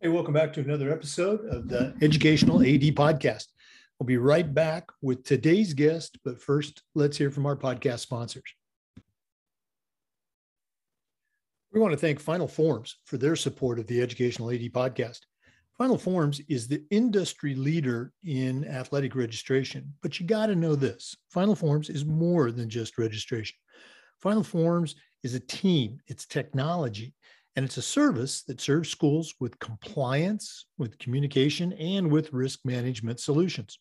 Hey, welcome back to another episode of the Educational AD Podcast. We'll be right back with today's guest, but first, let's hear from our podcast sponsors. We want to thank Final Forms for their support of the Educational AD Podcast. Final Forms is the industry leader in athletic registration, but you got to know this Final Forms is more than just registration. Final Forms is a team, it's technology, and it's a service that serves schools with compliance, with communication, and with risk management solutions.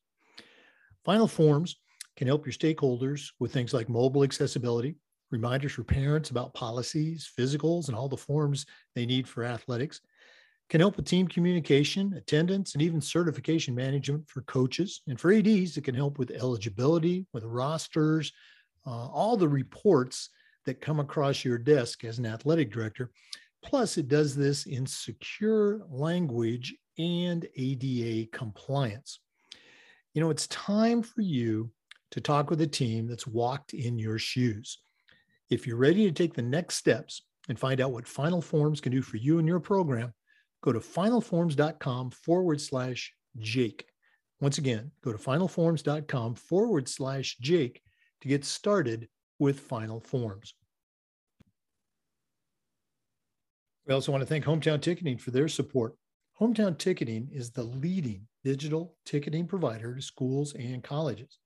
Final Forms can help your stakeholders with things like mobile accessibility, reminders for parents about policies, physicals, and all the forms they need for athletics. Can help with team communication, attendance, and even certification management for coaches. And for ADs, it can help with eligibility, with rosters, uh, all the reports that come across your desk as an athletic director Plus, it does this in secure language and ADA compliance. You know, it's time for you to talk with a team that's walked in your shoes. If you're ready to take the next steps and find out what Final Forms can do for you and your program, go to finalforms.com forward slash Jake. Once again, go to finalforms.com forward slash Jake to get started with Final Forms. We also want to thank Hometown Ticketing for their support. Hometown Ticketing is the leading digital ticketing provider to schools and colleges.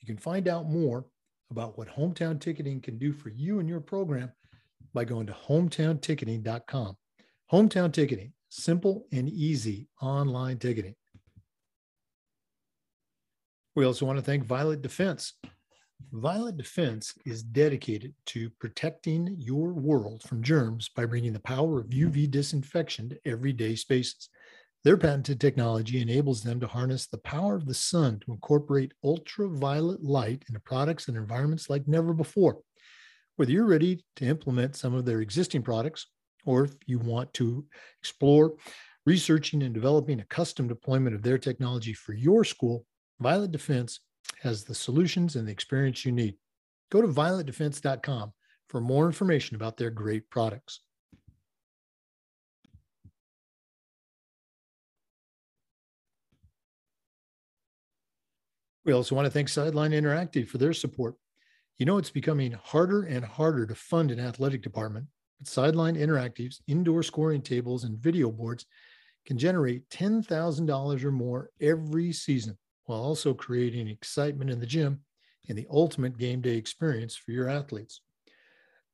You can find out more about what Hometown Ticketing can do for you and your program by going to hometownticketing.com. Hometown Ticketing, simple and easy online ticketing. We also want to thank Violet Defense. Violet Defense is dedicated to protecting your world from germs by bringing the power of UV disinfection to everyday spaces. Their patented technology enables them to harness the power of the sun to incorporate ultraviolet light into products and environments like never before. Whether you're ready to implement some of their existing products, or if you want to explore researching and developing a custom deployment of their technology for your school, Violet Defense has the solutions and the experience you need. Go to violetdefense.com for more information about their great products. We also want to thank Sideline Interactive for their support. You know, it's becoming harder and harder to fund an athletic department, but Sideline Interactive's indoor scoring tables and video boards can generate $10,000 or more every season while also creating excitement in the gym and the ultimate game day experience for your athletes.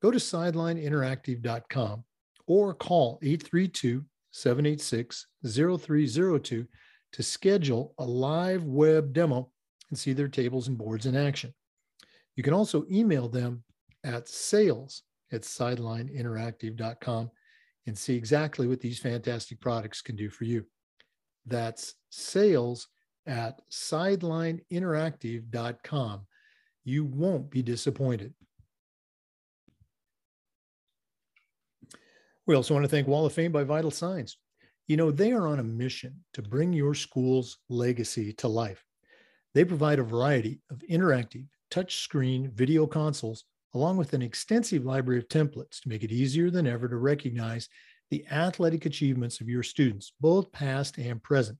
Go to sidelineinteractive.com or call 832 786 0302 to schedule a live web demo and see their tables and boards in action. You can also email them at sales at sidelineinteractive.com and see exactly what these fantastic products can do for you. That's sales at sidelineinteractive.com. You won't be disappointed. We also want to thank Wall of Fame by Vital Signs. You know, they are on a mission to bring your school's legacy to life. They provide a variety of interactive touchscreen video consoles, along with an extensive library of templates to make it easier than ever to recognize the athletic achievements of your students, both past and present.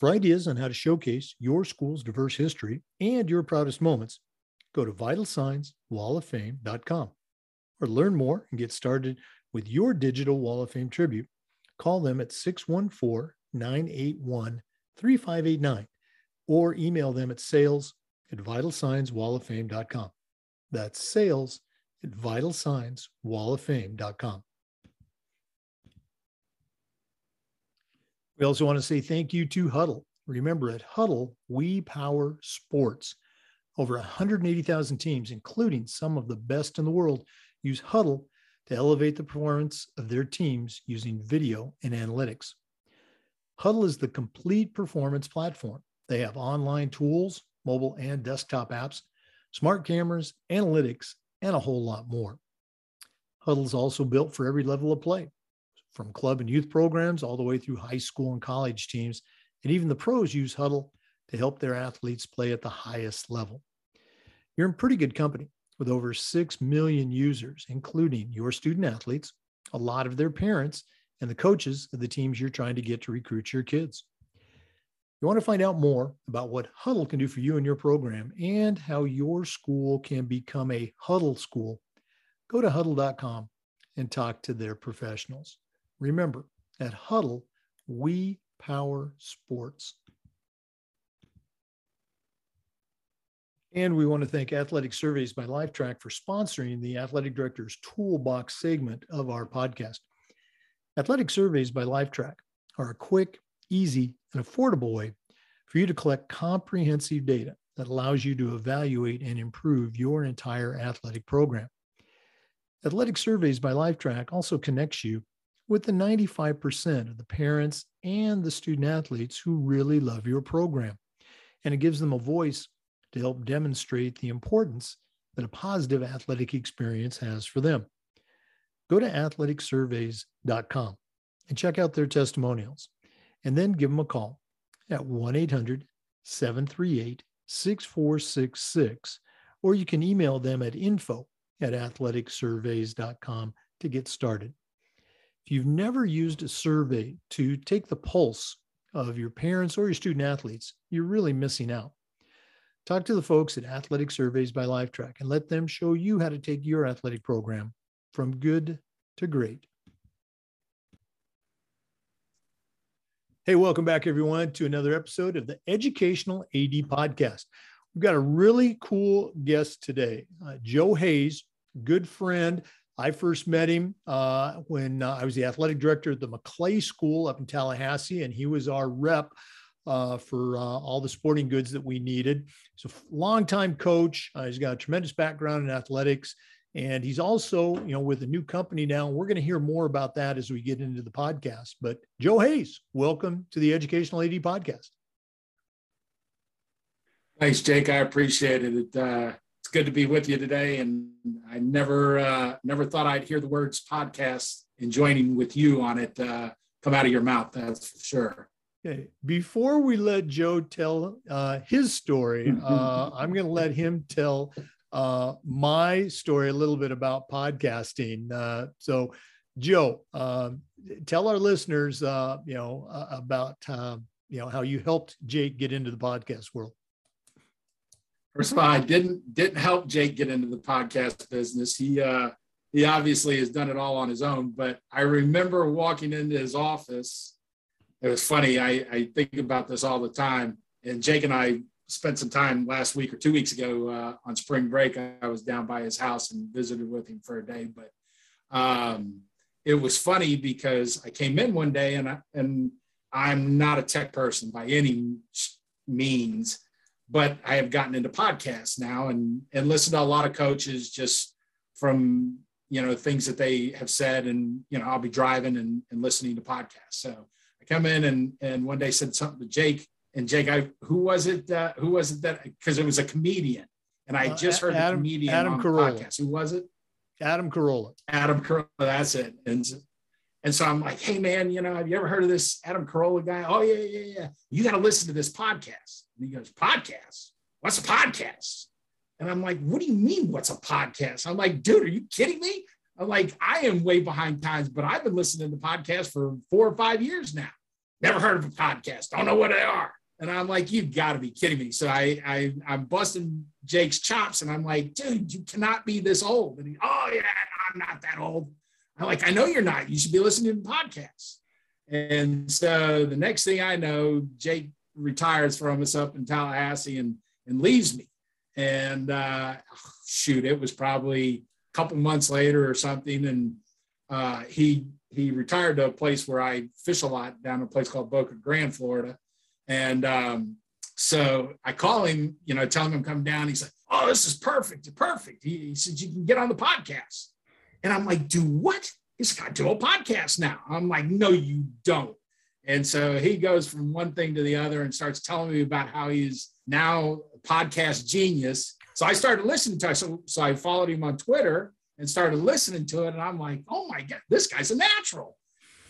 For ideas on how to showcase your school's diverse history and your proudest moments, go to vitalsignswalloffame.com or learn more and get started with your digital Wall of Fame tribute. Call them at 614 981 3589 or email them at sales at vitalsignswalloffame.com. That's sales at vitalsignswalloffame.com. We also want to say thank you to Hudl. Remember, at Hudl, we power sports. Over 180,000 teams, including some of the best in the world, use Hudl to elevate the performance of their teams using video and analytics. Hudl is the complete performance platform. They have online tools, mobile and desktop apps, smart cameras, analytics, and a whole lot more. Hudl is also built for every level of play from club and youth programs all the way through high school and college teams. And even the pros use Hudl to help their athletes play at the highest level. You're in pretty good company with over 6 million users, including your student athletes, a lot of their parents, and the coaches of the teams you're trying to get to recruit your kids. You want to find out more about what Hudl can do for you and your program and how your school can become a Hudl school, go to hudl.com and talk to their professionals. Remember, at Hudl, we power sports. And we want to thank Athletic Surveys by Lifetrack for sponsoring the Athletic Director's Toolbox segment of our podcast. Athletic Surveys by Lifetrack are a quick, easy, and affordable way for you to collect comprehensive data that allows you to evaluate and improve your entire athletic program. Athletic Surveys by Lifetrack also connects you with the 95% of the parents and the student athletes who really love your program. And it gives them a voice to help demonstrate the importance that a positive athletic experience has for them. Go to athleticsurveys.com and check out their testimonials and then give them a call at 1 800 738 6466, or you can email them at info at athleticsurveys.com to get started. If you've never used a survey to take the pulse of your parents or your student athletes, you're really missing out. Talk to the folks at Athletic Surveys by Lifetrack and let them show you how to take your athletic program from good to great. Hey, welcome back, everyone, to another episode of the Educational AD Podcast. We've got a really cool guest today, uh, Joe Hayes, good friend. I first met him uh, when uh, I was the athletic director at the Maclay School up in Tallahassee, and he was our rep uh, for uh, all the sporting goods that we needed. He's a longtime coach. Uh, he's got a tremendous background in athletics. And he's also, you know, with a new company now. We're going to hear more about that as we get into the podcast. But Joe Hayes, welcome to the Educational AD podcast. Thanks, Jake. I appreciate it. it uh, good to be with you today. And I never, uh, never thought I'd hear the words podcast and joining with you on it uh, come out of your mouth. That's for sure. Okay. Before we let Joe tell uh, his story, uh, I'm going to let him tell uh, my story a little bit about podcasting. Uh, so, Joe, um, tell our listeners, uh, you know, uh, about um, you know how you helped Jake get into the podcast world. First of all, I didn't didn't help Jake get into the podcast business. He uh, he obviously has done it all on his own. But I remember walking into his office. It was funny. I, I think about this all the time. And Jake and I spent some time last week or two weeks ago uh, on spring break. I was down by his house and visited with him for a day. But um, it was funny because I came in one day and I, and I'm not a tech person by any means, but I have gotten into podcasts now and and listened to a lot of coaches just from you know things that they have said and you know I'll be driving and, and listening to podcasts. So I come in and and one day said something to Jake and Jake, I who was it? Uh, who was it that? Because it was a comedian, and I uh, just heard Adam, a comedian Adam on Carolla. the podcast. Who was it? Adam Carolla. Adam Carolla. That's it. And and so I'm like, hey man, you know, have you ever heard of this Adam Carolla guy? Oh yeah, yeah, yeah. You got to listen to this podcast. And he goes, podcast? What's a podcast? And I'm like, what do you mean? What's a podcast? I'm like, dude, are you kidding me? I'm like, I am way behind times, but I've been listening to podcasts for four or five years now. Never heard of a podcast. Don't know what they are. And I'm like, you've got to be kidding me. So I, I I'm busting Jake's chops and I'm like, dude, you cannot be this old. And he, oh yeah, I'm not that old. I'm like, I know you're not. You should be listening to podcasts. And so the next thing I know, Jake retires from us up in Tallahassee and and leaves me. And uh, shoot, it was probably a couple months later or something. And uh, he he retired to a place where I fish a lot down a place called Boca Grande, Florida and um, so I call him, you know, tell him I'm coming down. He's like, oh, this is perfect. Perfect. He, he said, you can get on the podcast. And I'm like, do what? He's got to do a podcast now. I'm like, no, you don't. And so he goes from one thing to the other and starts telling me about how he's now a podcast genius. So I started listening to it. So, so I followed him on Twitter and started listening to it. And I'm like, oh my God, this guy's a natural.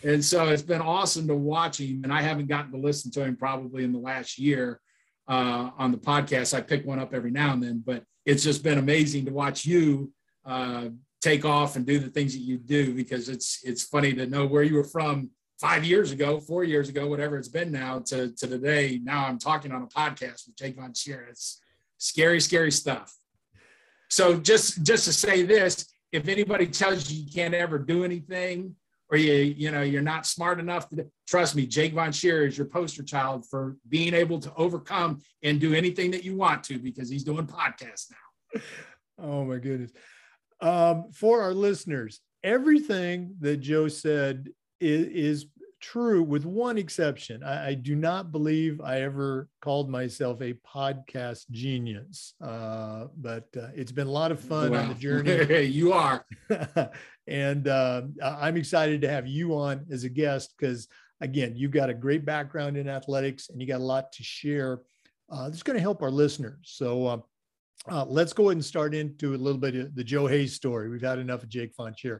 And so it's been awesome to watch him. And I haven't gotten to listen to him probably in the last year uh, on the podcast. I pick one up every now and then, but it's just been amazing to watch you uh, take off and do the things that you do because it's it's funny to know where you were from five years ago, four years ago, whatever it's been now to, to today. Now I'm talking on a podcast with Jake Von Scherr. It's scary, scary stuff. So just just to say this, if anybody tells you you can't ever do anything or you you know you're not smart enough to trust me, Jake Von Scherr is your poster child for being able to overcome and do anything that you want to because he's doing podcasts now. Oh my goodness. Um, for our listeners, everything that Joe said is true with one exception. I, I, do not believe I ever called myself a podcast genius, uh, but uh, it's been a lot of fun wow. on the journey. you are. and uh, I'm excited to have you on as a guest because, again, you've got a great background in athletics and you got a lot to share. Uh, that's going to help our listeners. So, uh, uh, let's go ahead and start into a little bit of the Joe Hayes story. We've had enough of Jake Scherr.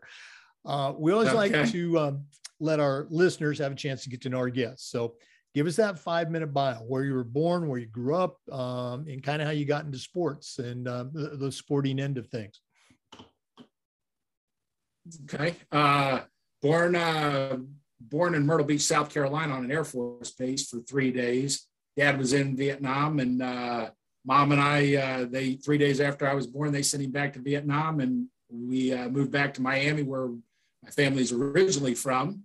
Uh, we always okay. like to um, let our listeners have a chance to get to know our guests. So give us that five minute bio where you were born, where you grew up, um, and kind of how you got into sports and uh, the, the, sporting end of things. Okay. Uh, born, uh, born in Myrtle Beach, South Carolina on an Air Force base for three days. Dad was in Vietnam and uh, mom and I, uh, they three days after I was born, they sent him back to Vietnam and we moved back to Miami where my family's originally from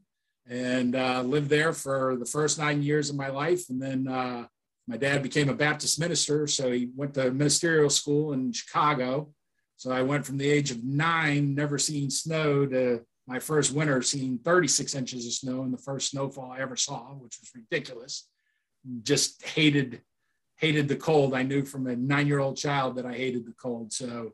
and uh, lived there for the first nine years of my life. And then uh, my dad became a Baptist minister, so he went to ministerial school in Chicago. So I went from the age of nine, never seeing snow, to my first winter seeing 36 inches of snow and the first snowfall I ever saw, which was ridiculous. Just hated hated the cold. I knew from a nine-year-old child that I hated the cold. So,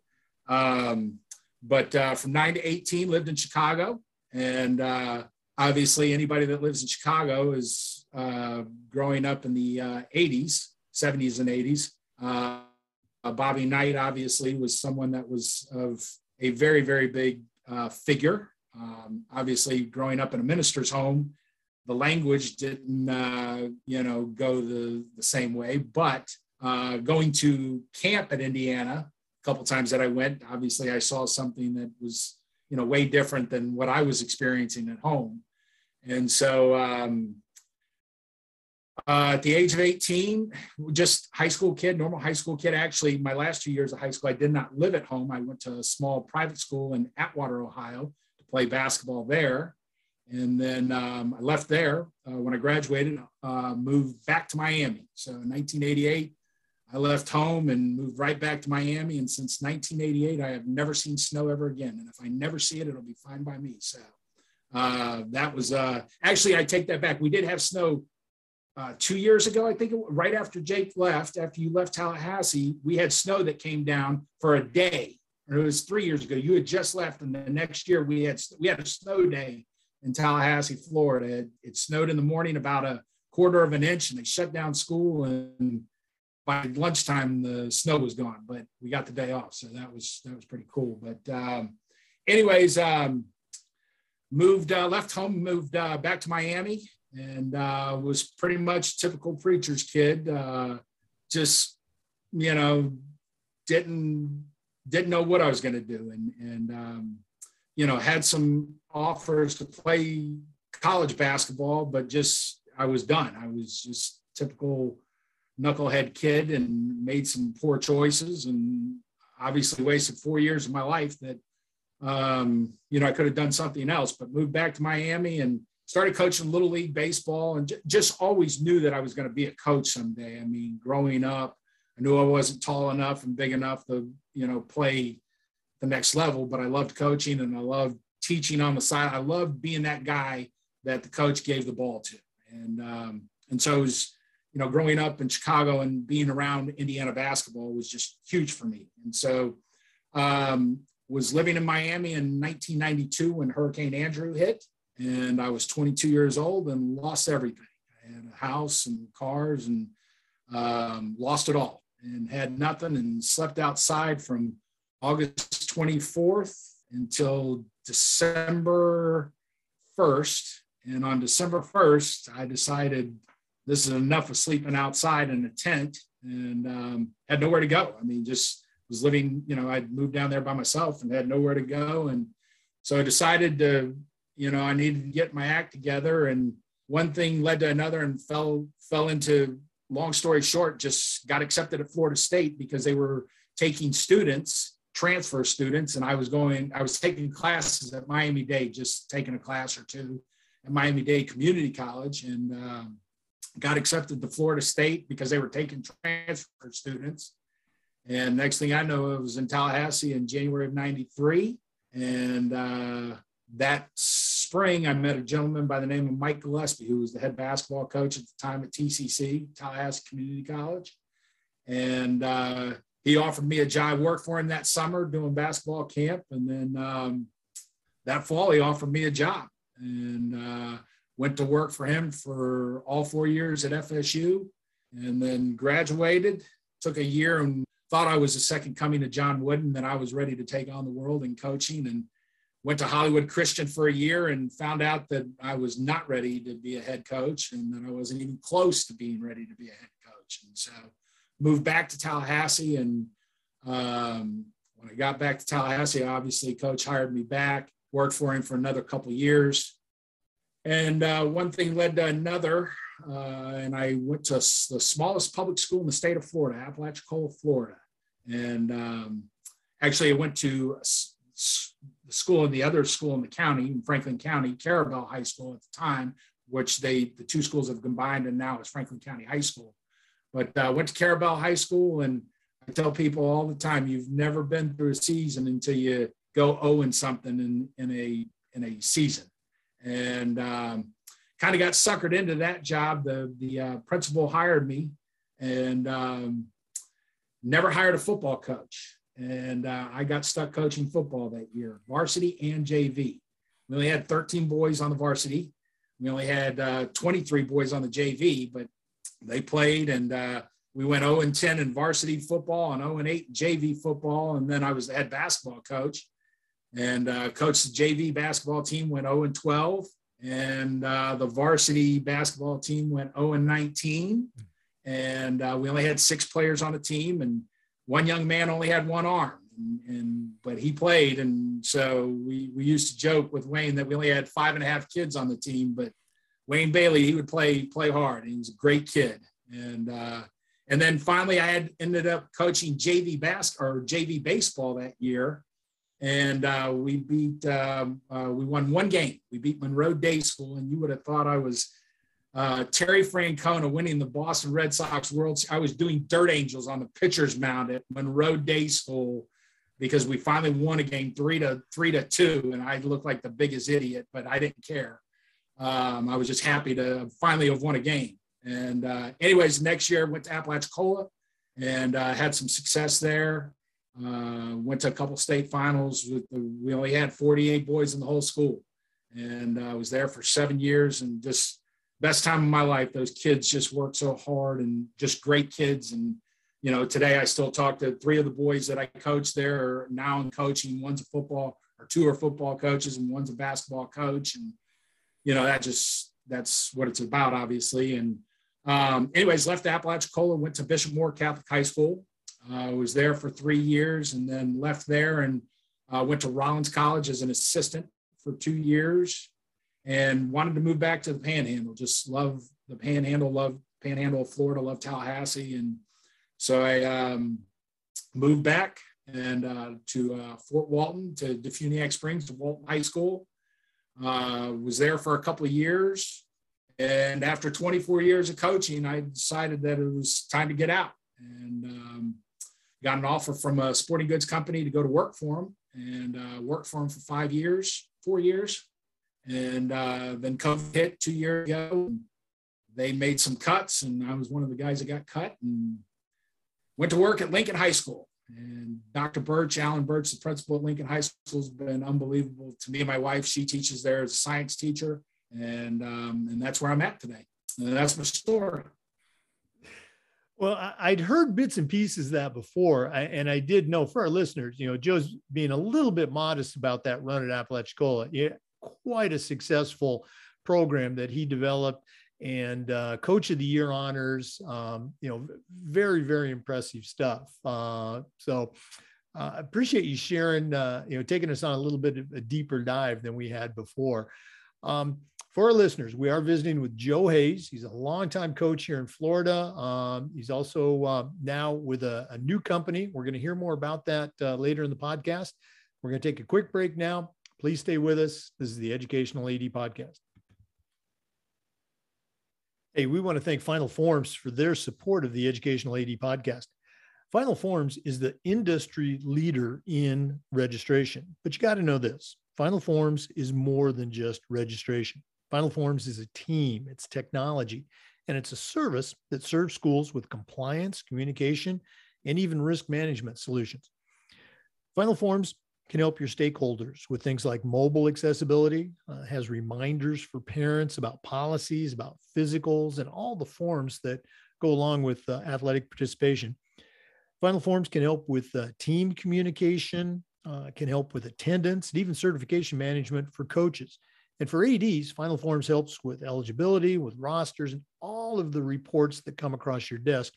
um, but uh, from nine to 18, lived in Chicago, and uh, obviously anybody that lives in Chicago is uh, growing up in the uh, 80s, 70s and 80s. Uh, Bobby Knight obviously was someone that was of a very, very big uh, figure. Um, obviously, growing up in a minister's home, the language didn't, uh, you know, go the, the same way. But uh, going to camp at Indiana, a couple times that I went, obviously I saw something that was you know, way different than what I was experiencing at home. And so um, uh, at the age of 18, just high school kid, normal high school kid. Actually, my last two years of high school, I did not live at home. I went to a small private school in Atwater, Ohio to play basketball there. And then um, I left there uh, when I graduated, uh, moved back to Miami. So in 1988, I left home and moved right back to Miami. And since 1988, I have never seen snow ever again. And if I never see it, it'll be fine by me. So uh, that was uh, actually, I take that back. We did have snow uh, two years ago, I think, right after Jake left, after you left Tallahassee, we had snow that came down for a day. Or it was three years ago. You had just left, and the next year we had we had a snow day in Tallahassee, Florida. It, it snowed in the morning about a quarter of an inch, and they shut down school and by lunchtime the snow was gone, but we got the day off, so that was that was pretty cool. But um, anyways, um, moved uh, left home, moved uh, back to Miami, and uh, was pretty much typical preacher's kid. Uh, just you know, didn't didn't know what I was going to do, and and um, you know had some offers to play college basketball, but just I was done. I was just typical knucklehead kid and made some poor choices and obviously wasted four years of my life that um, you know I could have done something else, but moved back to Miami and started coaching little league baseball and j- just always knew that I was going to be a coach someday. I mean, growing up, I knew I wasn't tall enough and big enough to you know play the next level, but I loved coaching and I loved teaching on the side. I loved being that guy that the coach gave the ball to, and um, and so it was you know, growing up in Chicago and being around Indiana basketball was just huge for me. And so, um, was living in Miami in 1992 when Hurricane Andrew hit, and I was 22 years old and lost everything. I had a house and cars and um, lost it all and had nothing and slept outside from August 24th until December 1st. And on December 1st, I decided this is enough of sleeping outside in a tent and um, had nowhere to go. I mean, just was living, you know, I'd moved down there by myself and had nowhere to go. And so I decided to, you know, I needed to get my act together. And one thing led to another and fell fell into long story short, just got accepted at Florida State because they were taking students, transfer students, and I was going, I was taking classes at Miami Dade, just taking a class or two at Miami Dade Community College, and um, got accepted to Florida State because they were taking transfer students. And next thing I know, it was in Tallahassee in January of '93, and uh, that spring, I met a gentleman by the name of Mike Gillespie, who was the head basketball coach at the time at TCC, Tallahassee Community College. And uh, he offered me a job. Worked for him that summer doing basketball camp. And then um, that fall, he offered me a job and uh, went to work for him for all four years at FSU. And then graduated, took a year and thought I was the second coming of John Wooden, that I was ready to take on the world in coaching. And went to Hollywood Christian for a year and found out that I was not ready to be a head coach and that I wasn't even close to being ready to be a head coach. And so moved back to Tallahassee. And um, when I got back to Tallahassee, obviously coach hired me back, worked for him for another couple years. And uh, one thing led to another. Uh, and I went to the smallest public school in the state of Florida, Apalachicola, Florida. And um, actually, I went to the school and the other school in the county, in Franklin County, Carrabelle High School at the time, which they the two schools have combined and now is Franklin County High School. But uh, went to Carrabelle High School, and I tell people all the time, you've never been through a season until you go 0 and something in, in a in a season, and um, kind of got suckered into that job. The the uh, principal hired me, and um, never hired a football coach. And uh, I got stuck coaching football that year, varsity and JV. We only had 13 boys on the varsity. We only had uh, 23 boys on the JV, but they played and uh, we went 0 and 10 in varsity football and 0 and 8 JV football. And then I was the head basketball coach and uh, coached the JV basketball team went 0 and 12. And uh, the varsity basketball team went 0 and 19. And uh, we only had six players on the team. And one young man only had one arm, and, and, but he played, and so we we used to joke with Wayne that we only had five and a half kids on the team, but Wayne Bailey he would play play hard. He was a great kid, and uh, and then finally I had ended up coaching JV bas- or JV baseball that year, and uh, we beat um, uh, we won one game. We beat Munroe Day School, and you would have thought I was uh, Terry Francona winning the Boston Red Sox World. I was doing dirt angels on the pitcher's mound at Munroe Day School because we finally won a game three to three to two, and I looked like the biggest idiot, but I didn't care. Um, I was just happy to finally have won a game. And uh, anyways, next year went to Apalachicola and uh, had some success there. Uh, went to a couple state finals. With the, we only had 48 boys in the whole school, and I was there for seven years and just best time of my life. Those kids just worked so hard and just great kids. And, you know, today I still talk to three of the boys that I coached there are now in coaching. One's a football or two are football coaches and one's a basketball coach. And, you know, that just, that's what it's about, obviously. And, um, anyways, left Apalachicola, went to Bishop Moore Catholic High School. I uh, was there for three years and then left there and uh, went to Rollins College as an assistant for two years and wanted to move back to the Panhandle. Just love the Panhandle, love Panhandle of Florida, love Tallahassee, and so I um, moved back and uh, to uh, Fort Walton to Defuniak Springs to Walton High School. Uh, was there for a couple of years, and after 24 years of coaching, I decided that it was time to get out and um, got an offer from a sporting goods company to go to work for them and uh, worked for them for five years, four years, and uh, then COVID hit two years ago. They made some cuts, and I was one of the guys that got cut and went to work at Lincoln High School. And Dr. Birch, Alan Birch, the principal at Lincoln High School, has been unbelievable to me and my wife. She teaches there as a science teacher, and um, and that's where I'm at today. And that's my story. Well, I'd heard bits and pieces of that before, and I did know for our listeners, you know, Joe's being a little bit modest about that run at Apalachicola. Yeah, quite a successful program that he developed. and uh, Coach of the Year honors. Um, you know, very very impressive stuff. Uh, so. I uh, appreciate you sharing, uh, you know, taking us on a little bit of a deeper dive than we had before. Um, for our listeners, we are visiting with Joe Hayes. He's a longtime coach here in Florida. Um, he's also uh, now with a, a, new company. We're going to hear more about that uh, later in the podcast. We're going to take a quick break now. Please stay with us. This is the Educational AD Podcast. Hey, we want to thank Final Forms for their support of the Educational AD Podcast. Final Forms is the industry leader in registration, but you got to know this Final Forms is more than just registration. Final Forms is a team, it's technology, and it's a service that serves schools with compliance, communication, and even risk management solutions. Final Forms can help your stakeholders with things like mobile accessibility, uh, has reminders for parents about policies, about physicals, and all the forms that go along with uh, athletic participation. Final Forms can help with uh, team communication, uh, can help with attendance, and even certification management for coaches. And for ADs, Final Forms helps with eligibility, with rosters, and all of the reports that come across your desk.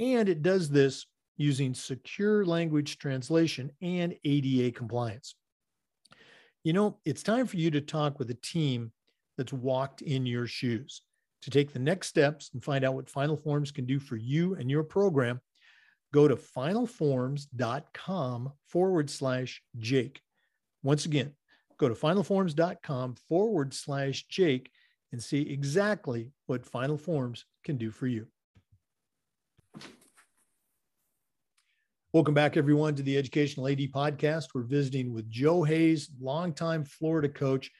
And it does this using secure language translation and ADA compliance. You know, it's time for you to talk with a team that's walked in your shoes. To take the next steps and find out what Final Forms can do for you and your program, go to finalforms.com forward slash Jake. Once again, go to finalforms.com forward slash Jake and see exactly what Final Forms can do for you. Welcome back, everyone, to the Educational AD podcast. We're visiting with Joe Hayes, longtime Florida coach.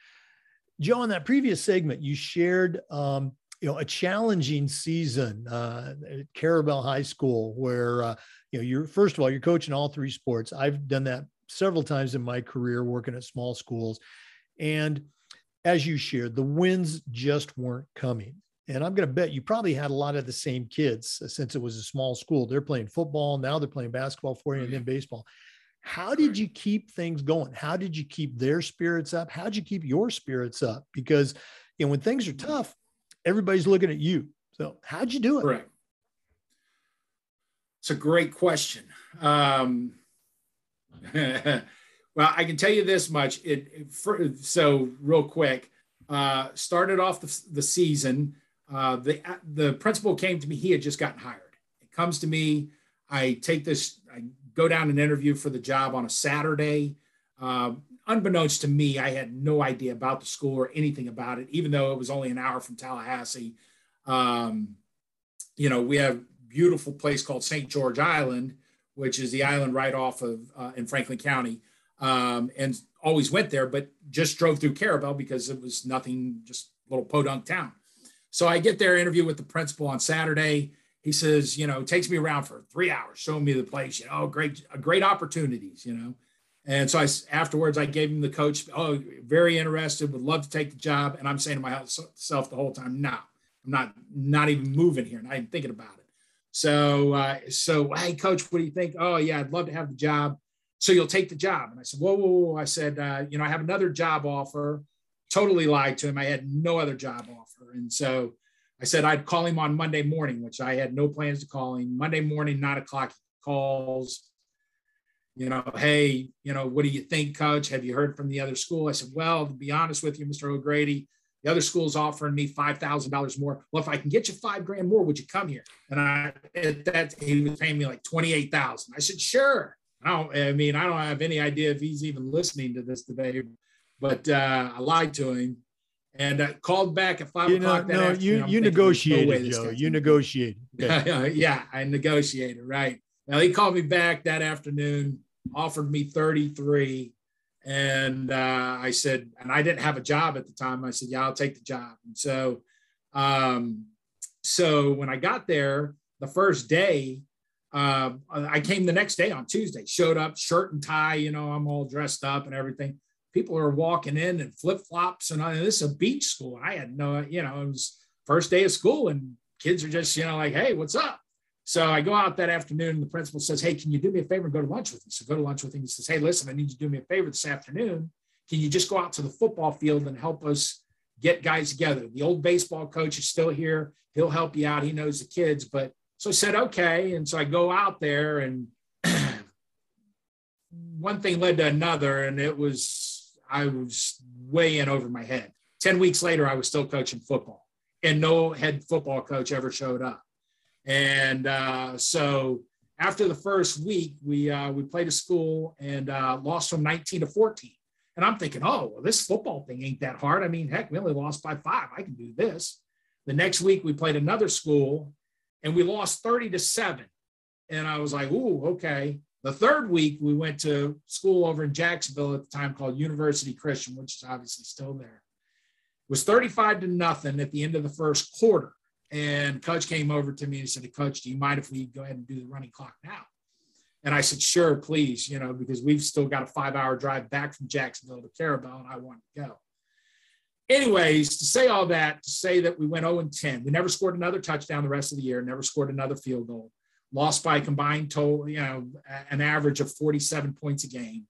Joe, in that previous segment, you shared um, you know a challenging season uh, at Carrabelle High School, where uh, you know you're first of all you're coaching all three sports. I've done that several times in my career working at small schools. And as you shared, the wins just weren't coming. And I'm going to bet you probably had a lot of the same kids since it was a small school. They're playing football, now they're playing basketball for you, and then baseball. How did you keep things going? How did you keep their spirits up? How did you keep your spirits up? Because you know, when things are tough, everybody's looking at you. So how'd you do it? Right. It's a great question. Um, well, I can tell you this much. It, it for, so real quick. Uh, started off the, the season. Uh, the the principal came to me. He had just gotten hired. It comes to me. I take this. I go down and interview for the job on a Saturday. Uh, unbeknownst to me, I had no idea about the school or anything about it, even though it was only an hour from Tallahassee. Um, you know, we have beautiful place called St. George Island, which is the island right off of uh, in Franklin County, um, and always went there, but just drove through Carrabelle because it was nothing, just little podunk town. So I get there, interview with the principal on Saturday. He says, you know, takes me around for three hours, showing me the place. You know, great, great opportunities. You know, and so I afterwards I gave him the coach. Oh, very interested, would love to take the job. And I'm saying to myself the whole time, no, I'm not, not even moving here, not even thinking about it. So, uh, so hey, coach, what do you think? Oh, yeah, I'd love to have the job. So you'll take the job. And I said, whoa, whoa, whoa. I said, uh, you know, I have another job offer. Totally lied to him. I had no other job offer. And so I said I'd call him on Monday morning, which I had no plans to call him. Monday morning, nine o'clock calls. You know, hey, you know, what do you think, coach? Have you heard from the other school? I said, well, to be honest with you, Mr. O'Grady, the other school's offering me five thousand dollars more. Well, if I can get you five grand more, would you come here? And I at that he was paying me like twenty eight thousand. I said, sure. I don't. I mean, I don't have any idea if he's even listening to this today, but uh, I lied to him and I called back at five you o'clock. Know, no, you you negotiated, no Joe. You negotiated. yeah, I negotiated. Right. Now he called me back that afternoon, offered me thirty three and uh, I said, and I didn't have a job at the time. I said, yeah, I'll take the job. And so, um, so when I got there the first day, uh, I came the next day on Tuesday, showed up, shirt and tie, you know, I'm all dressed up and everything. People are walking in and flip flops, and this is a beach school. I had no, you know, it was first day of school, and kids are just, you know, like, hey, what's up? So I go out that afternoon and the principal says, Hey, can you do me a favor and go to lunch with me? So go to lunch with him. He says, Hey, listen, I need you to do me a favor this afternoon. Can you just go out to the football field and help us get guys together. The old baseball coach is still here. He'll help you out. He knows the kids. But so I said, okay. And so I go out there and one thing led to another. And it was, I was way in over my head. 10 weeks later, I was still coaching football and no head football coach ever showed up. And uh, so after the first week, we, uh, we played a school and uh, lost from 19 to 14. And I'm thinking, oh, well, this football thing ain't that hard. I mean, heck, we only lost by five. I can do this. The next week, we played another school and we lost 30 to seven. And I was like, ooh, okay. The third week, we went to school over in Jacksonville at the time called University Christian, which is obviously still there. It was 35 to nothing at the end of the first quarter. And coach came over to me and said, Coach, do you mind if we go ahead and do the running clock now? And I said, sure, please, you know, because we've still got a five hour drive back from Jacksonville to Carrabelle and I want to go. Anyways, to say all that, to say that we went 0 and 10, we never scored another touchdown the rest of the year, never scored another field goal, lost by combined total, you know, an average of 47 points a game.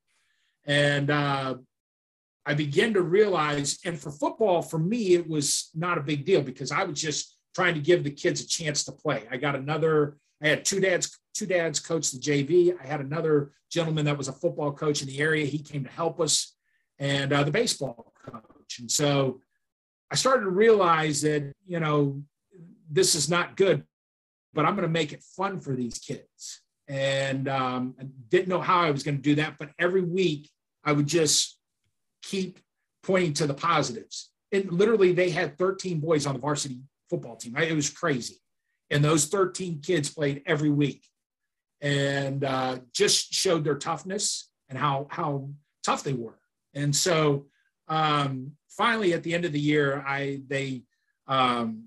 And uh, I began to realize, and for football, for me, it was not a big deal because I was just trying to give the kids a chance to play. I got another, I had two dads two dads coached the JV. I had another gentleman that was a football coach in the area. He came to help us, and uh, the baseball coach. And so I started to realize that you know this is not good, but I'm going to make it fun for these kids. And um, I didn't know how I was going to do that, but every week I would just keep pointing to the positives. And literally, they had 13 boys on the varsity football team. It was crazy. And those 13 kids played every week and uh, just showed their toughness and how how tough they were. And so um, finally, at the end of the year, I they um,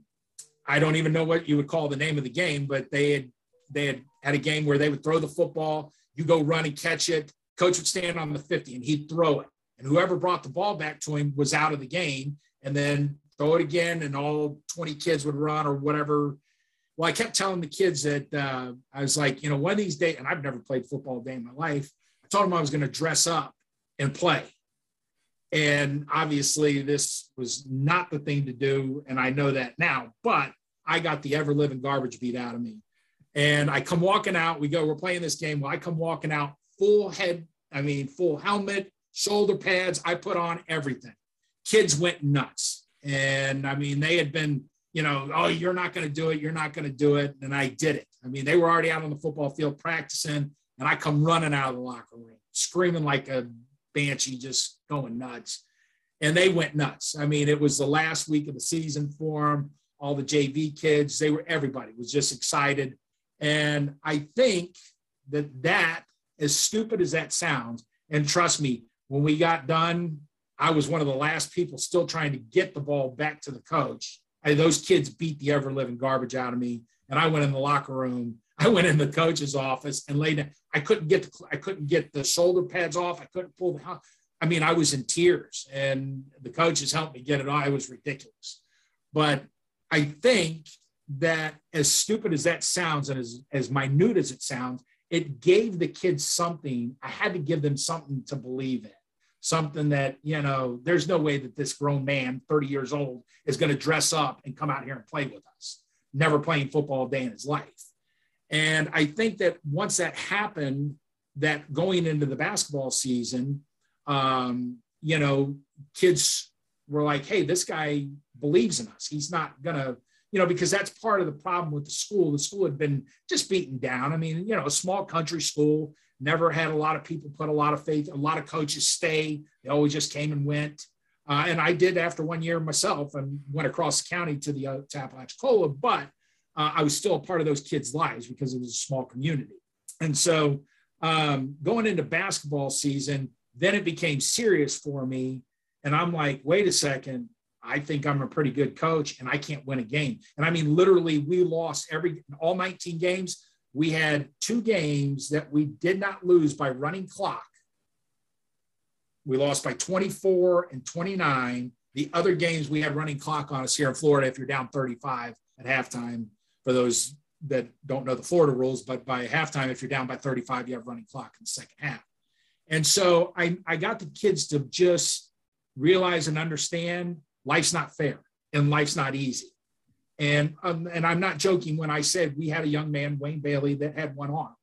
I don't even know what you would call the name of the game, but they had they had had a game where they would throw the football, you go run and catch it. Coach would stand on the 50 and he'd throw it. And whoever brought the ball back to him was out of the game. And then throw it again, and all 20 kids would run or whatever well, I kept telling the kids that uh, I was like, you know, one of these days, and I've never played football a day in my life. I told them I was going to dress up and play. And obviously, this was not the thing to do. And I know that now, but I got the ever living garbage beat out of me. And I come walking out. We go, we're playing this game. Well, I come walking out full head, I mean, full helmet, shoulder pads. I put on everything. Kids went nuts. And I mean, they had been you know, oh, you're not going to do it. You're not going to do it. And I did it. I mean, they were already out on the football field practicing, and I come running out of the locker room, screaming like a banshee, just going nuts. And they went nuts. I mean, it was the last week of the season for them. All the JV kids, they were, everybody was just excited. And I think that that, as stupid as that sounds, and trust me, when we got done, I was one of the last people still trying to get the ball back to the coach I, those kids beat the ever living garbage out of me. And I went in the locker room. I went in the coach's office and laid down. I couldn't get the, I couldn't get the shoulder pads off. I couldn't pull the. I mean, I was in tears, and the coaches helped me get it off. It was ridiculous, but I think that as stupid as that sounds, and as as minute as it sounds, it gave the kids something. I had to give them something to believe in something that, you know, there's no way that this grown man, 30 years old, is going to dress up and come out here and play with us, never playing football day in his life. And I think that once that happened, that going into the basketball season, um, you know, kids were like, hey, this guy believes in us. He's not going to, you know, because that's part of the problem with the school. The school had been just beaten down. I mean, you know, a small country school, never had a lot of people put a lot of faith. A lot of coaches stay. They always just came and went. Uh, and I did after one year myself and went across the county to the uh, to Apalachicola, but uh, I was still a part of those kids' lives because it was a small community. And so um, going into basketball season, then it became serious for me. And I'm like, wait a second, I think I'm a pretty good coach and I can't win a game. And I mean, literally, we lost every all 19 games we had two games that we did not lose by running clock. We lost by 24 and 29. The other games we had running clock on us here in Florida. If you're down 35 at halftime, for those that don't know the Florida rules, but by halftime, if you're down by 35, you have running clock in the second half. And so I, I got the kids to just realize and understand life's not fair and life's not easy. And, um, and I'm not joking when I said we had a young man, Wayne Bailey, that had one arm.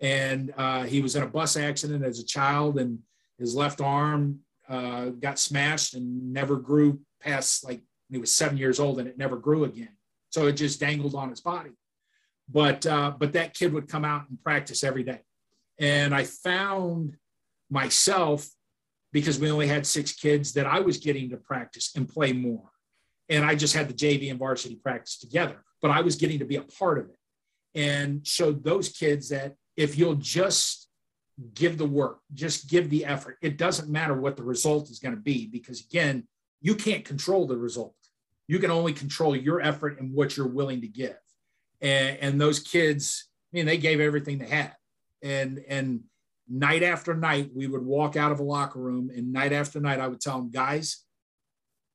And uh, he was in a bus accident as a child, and his left arm uh, got smashed and never grew past like he was seven years old, and it never grew again. So it just dangled on his body. But uh, but that kid would come out and practice every day, and I found myself because we only had six kids that I was getting to practice and play more. And I just had the JV and varsity practice together, but I was getting to be a part of it and showed those kids that if you'll just give the work, just give the effort, it doesn't matter what the result is going to be because, again, you can't control the result. You can only control your effort and what you're willing to give. And, and those kids, I mean, they gave everything they had. And, and night after night, we would walk out of a locker room, and night after night, I would tell them, guys,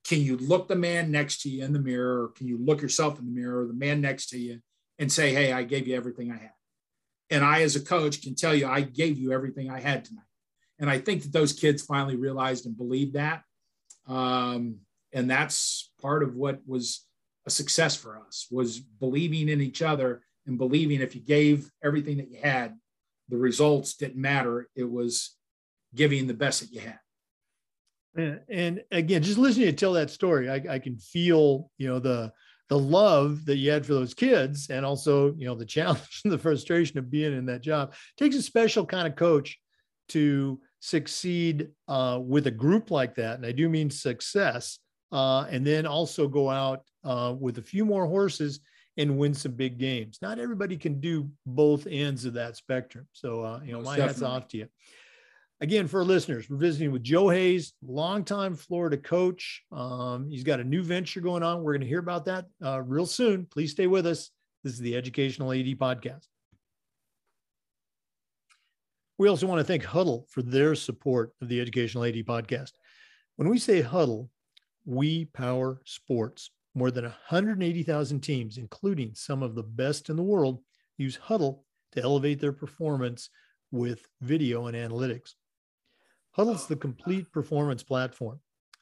can you look the man next to you in the mirror? Or can you look yourself in the mirror or the man next to you and say, hey, I gave you everything I had? And I, as a coach, can tell you, I gave you everything I had tonight. And I think that those kids finally realized and believed that. Um, and that's part of what was a success for us was believing in each other and believing if you gave everything that you had the results didn't matter. It was giving the best that you had. And, and again, just listening to tell that story, I, I, can feel, you know, the the love that you had for those kids, and also, you know, the challenge and the frustration of being in that job. It takes a special kind of coach to succeed uh, with a group like that, and I do mean success, uh, and then also go out uh, with a few more horses and win some big games. Not everybody can do both ends of that spectrum. So, uh, you know, my Definitely. hats off to you. Again, for our listeners, we're visiting with Joe Hayes, longtime Florida coach. Um, he's got a new venture going on. We're going to hear about that uh, real soon. Please stay with us. This is the Educational AD Podcast. We also want to thank Hudl for their support of the Educational AD Podcast. When we say Hudl, we power sports. More than 180,000 teams, including some of the best in the world, use Hudl to elevate their performance with video and analytics. Hudl's the complete performance platform.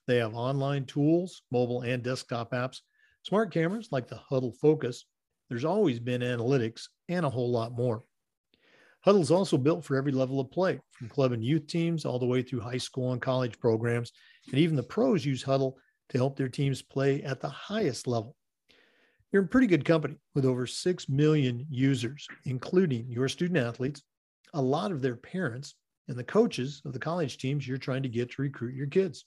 They have online tools, mobile and desktop apps, smart cameras like the Hudl Focus. There's always been analytics and a whole lot more. Hudl's also built for every level of play, from club and youth teams all the way through high school and college programs. And even the pros use Hudl to help their teams play at the highest level. You're in pretty good company with over 6 million users, including your student athletes, a lot of their parents, and the coaches of the college teams you're trying to get to recruit your kids.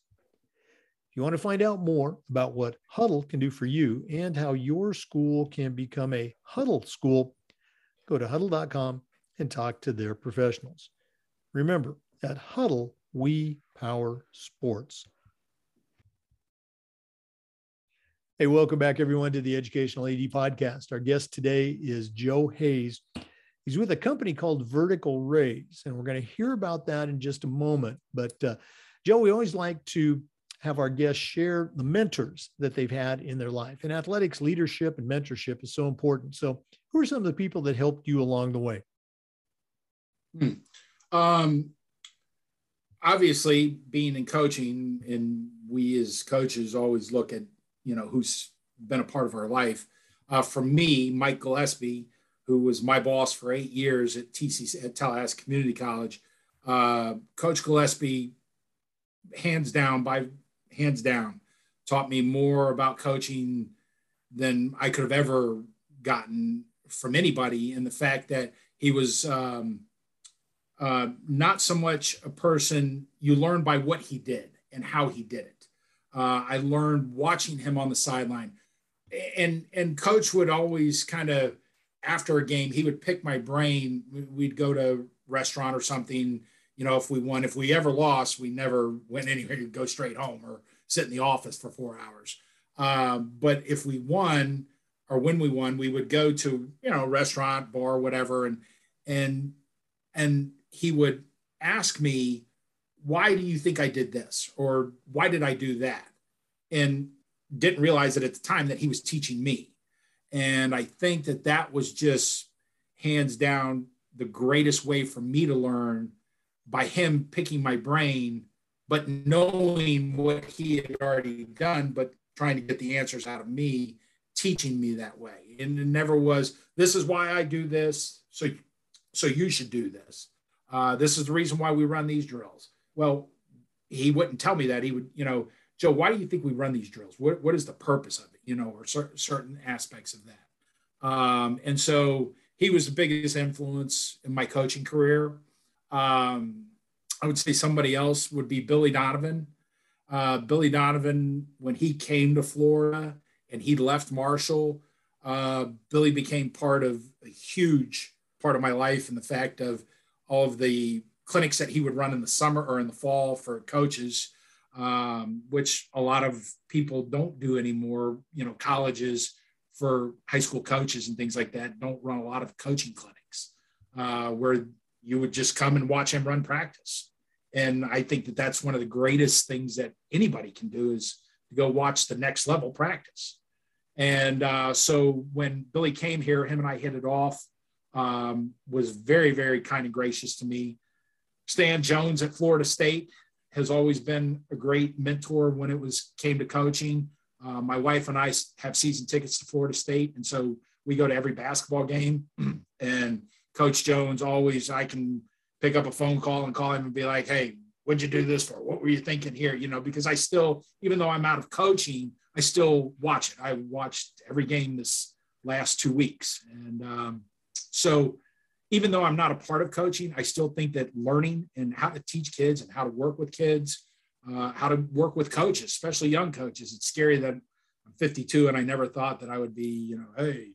If you want to find out more about what Hudl can do for you and how your school can become a Hudl school, go to hudl.com and talk to their professionals. Remember, at Hudl, we power sports. Hey, welcome back, everyone, to the Educational AD Podcast. Our guest today is Joe Hayes. He's with a company called Vertical Raise, and we're going to hear about that in just a moment. But, uh, Joe, we always like to have our guests share the mentors that they've had in their life. And athletics, leadership and mentorship is so important. So, who are some of the people that helped you along the way? Hmm. Um, obviously, being in coaching, and we as coaches always look at you know, who's been a part of our life. Uh, for me, Mike Gillespie, who was my boss for eight years at TCC at Tallahassee Community College, uh, Coach Gillespie, hands down by hands down, taught me more about coaching than I could have ever gotten from anybody. And the fact that he was um, uh, not so much a person you learn by what he did and how he did it. Uh, I learned watching him on the sideline, and and coach would always kind of after a game he would pick my brain. We'd go to a restaurant or something. You know, if we won, if we ever lost, we never went anywhere. We'd go straight home or sit in the office for four hours. Um, but if we won, or when we won, we would go to you know restaurant, bar, whatever, and and and he would ask me why do you think I did this? Or why did I do that? And didn't realize that at the time that he was teaching me. And I think that that was just hands down the greatest way for me to learn by him picking my brain but knowing what he had already done, but trying to get the answers out of me, teaching me that way. And it never was, this is why I do this. So, so you should do this. Uh, this is the reason why we run these drills. Well, he wouldn't tell me that. He would, you know, Joe, why do you think we run these drills? What, what is the purpose of it? You know, or cer- certain aspects of that. Um, and so he was the biggest influence in my coaching career. Um, I would say somebody else would be Billy Donovan. Uh, Billy Donovan, when he came to Florida and he left Marshall, uh, Billy became part of a huge part of my life and the fact of all of the clinics that he would run in the summer or in the fall for coaches, um, which a lot of people don't do anymore. You know, colleges for high school coaches and things like that don't run a lot of coaching clinics uh, where you would just come and watch him run practice. And I think that that's one of the greatest things that anybody can do is to go watch the next level practice. And uh, so when Billy came here, him and I hit it off. Um, was very, very kind and gracious to me. Stan Jones at Florida State has always been a great mentor when it was came to coaching. Uh, my wife and I have season tickets to Florida State, and so we go to every basketball game. and Coach Jones always, I can pick up a phone call and call him and be like, "Hey, what'd you do this for? What were you thinking here?" You know, because I still, even though I'm out of coaching, I still watch it. I watched every game this last two weeks, and um, so even though I'm not a part of coaching, I still think that learning and how to teach kids and how to work with kids, uh, how to work with coaches, especially young coaches. It's scary that I'm 52 and I never thought that I would be, you know, hey,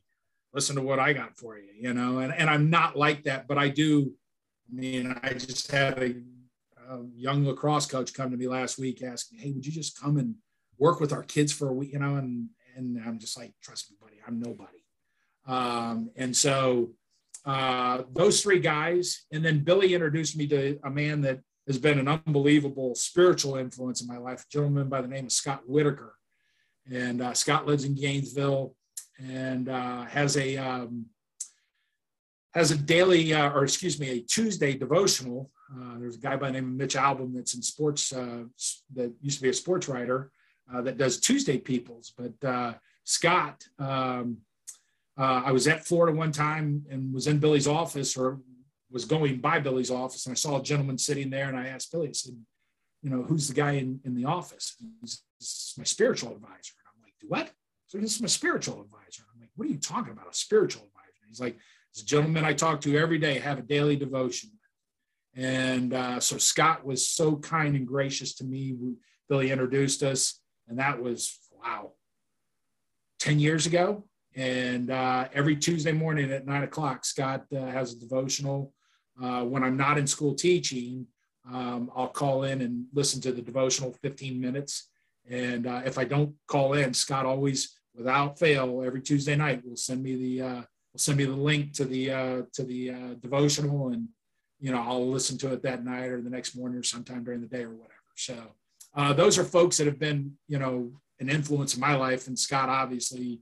listen to what I got for you, you know, and, and I'm not like that, but I do. I mean, I just had a, a young lacrosse coach come to me last week asking, hey, would you just come and work with our kids for a week, you know, and, and I'm just like, trust me, buddy, I'm nobody. Um, and so, uh, those three guys. And then Billy introduced me to a man that has been an unbelievable spiritual influence in my life, a gentleman by the name of Scott Whitaker. And uh, Scott lives in Gainesville and uh, has a um, has a daily, uh, or excuse me, a Tuesday devotional. Uh, there's a guy by the name of Mitch Albom that's in sports, that used to be a sports writer that does Tuesday Peoples. But Scott, um, uh, I was at Florida one time and was in Billy's office or was going by Billy's office and I saw a gentleman sitting there and I asked Billy, I said, you know, who's the guy in, in the office? He's, my spiritual advisor. And I'm like, what? So this is my spiritual advisor. And I'm like, what are you talking about? A spiritual advisor? He's like, this gentleman I talk to every day, have a daily devotion. And uh, so Scott was so kind and gracious to me. Billy introduced us, and that was wow, 10 years ago. And uh, every Tuesday morning at nine o'clock, Scott uh, has a devotional. Uh, when I'm not in school teaching, um, I'll call in and listen to the devotional 15 minutes. And uh, if I don't call in, Scott always, without fail, every Tuesday night will send me the uh, will send me the link to the uh, to the devotional, and you know I'll listen to it that night or the next morning or sometime during the day or whatever. So those are folks that have been you know an influence in my life, and Scott obviously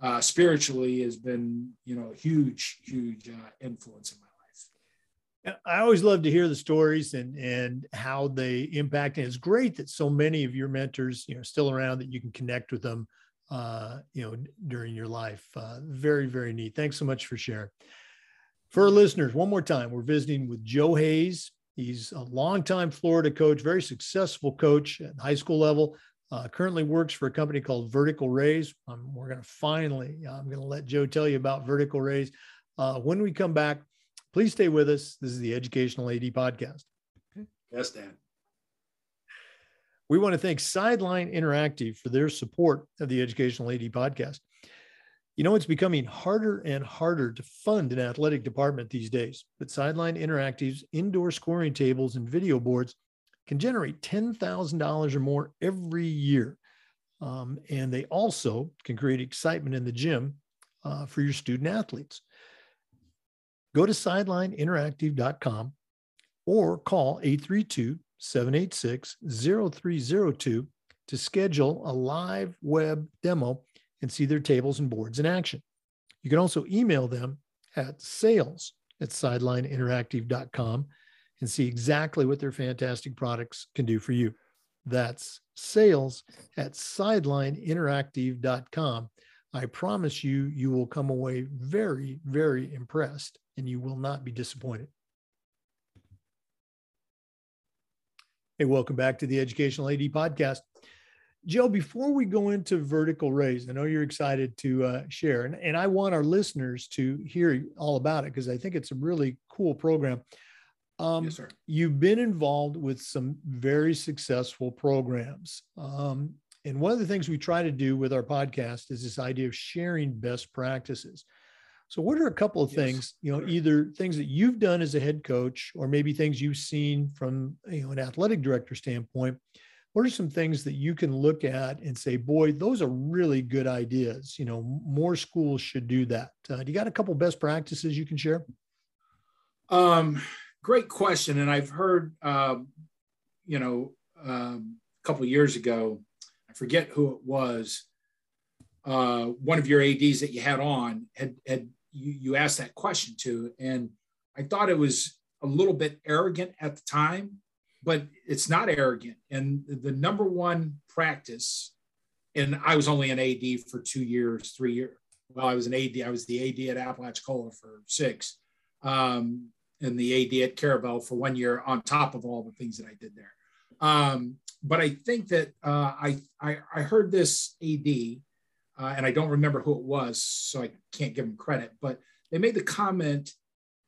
uh, spiritually has been, you know, huge, huge uh, influence in my life. I always love to hear the stories and and how they impact. And it's great that so many of your mentors, you know, still around that you can connect with them, uh, you know, during your life. Uh, very, very neat. Thanks so much for sharing. For our listeners, one more time, we're visiting with Joe Hayes. He's a longtime Florida coach, very successful coach at high school level uh, currently works for a company called Vertical Raise. Um, we're going to finally, I'm going to let Joe tell you about Vertical Raise. Uh, when we come back, please stay with us. This is the Educational AD Podcast. Yes, Dan. We want to thank Sideline Interactive for their support of the Educational AD Podcast. You know, it's becoming harder and harder to fund an athletic department these days, but Sideline Interactive's indoor scoring tables and video boards can generate $10,000 or more every year. Um, and they also can create excitement in the gym uh, for your student athletes. Go to sidelineinteractive.com or call 832 786 0302 to schedule a live web demo and see their tables and boards in action. You can also email them at sales at sidelineinteractive.com and see exactly what their fantastic products can do for you. That's sales at sidelineinteractive.com. I promise you, you will come away very, very impressed and you will not be disappointed. Hey, welcome back to the Educational AD Podcast. Joe, before we go into vertical raise, I know you're excited to uh, share, and, and I want our listeners to hear all about it because I think it's a really cool program. Um, yes, sir. You've been involved with some very successful programs. Um, and one of the things we try to do with our podcast is this idea of sharing best practices. So, what are a couple of yes. things, you know, either things that you've done as a head coach or maybe things you've seen from, you know, an athletic director standpoint? What are some things that you can look at and say, boy, those are really good ideas? You know, more schools should do that. Uh, do you got a couple best practices you can share? Um, great question. And I've heard, um, you know, um, a couple years ago, I forget who it was. Uh, one of your ads that you had on had had you, you asked that question to, and I thought it was a little bit arrogant at the time, but it's not arrogant. And the number one practice, and I was only an AD for two years, three years. Well, I was an AD. I was the AD at Apalachicola for six. Um, and the AD at Carrabelle for one year on top of all the things that I did there. Um, but I think that uh, I, I, I heard this AD, uh, and I don't remember who it was, so I can't give them credit. But they made the comment,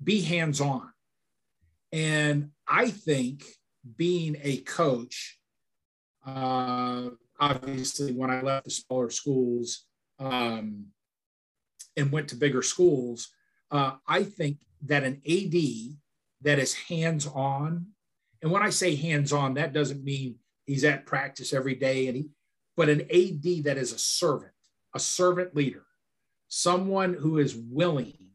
"Be hands-on," and I think being a coach, uh, obviously, when I left the smaller schools um, and went to bigger schools, uh, I think that an AD that is hands on, and when I say hands on, that doesn't mean he's at practice every day, and he, but an AD that is a servant, a servant leader, someone who is willing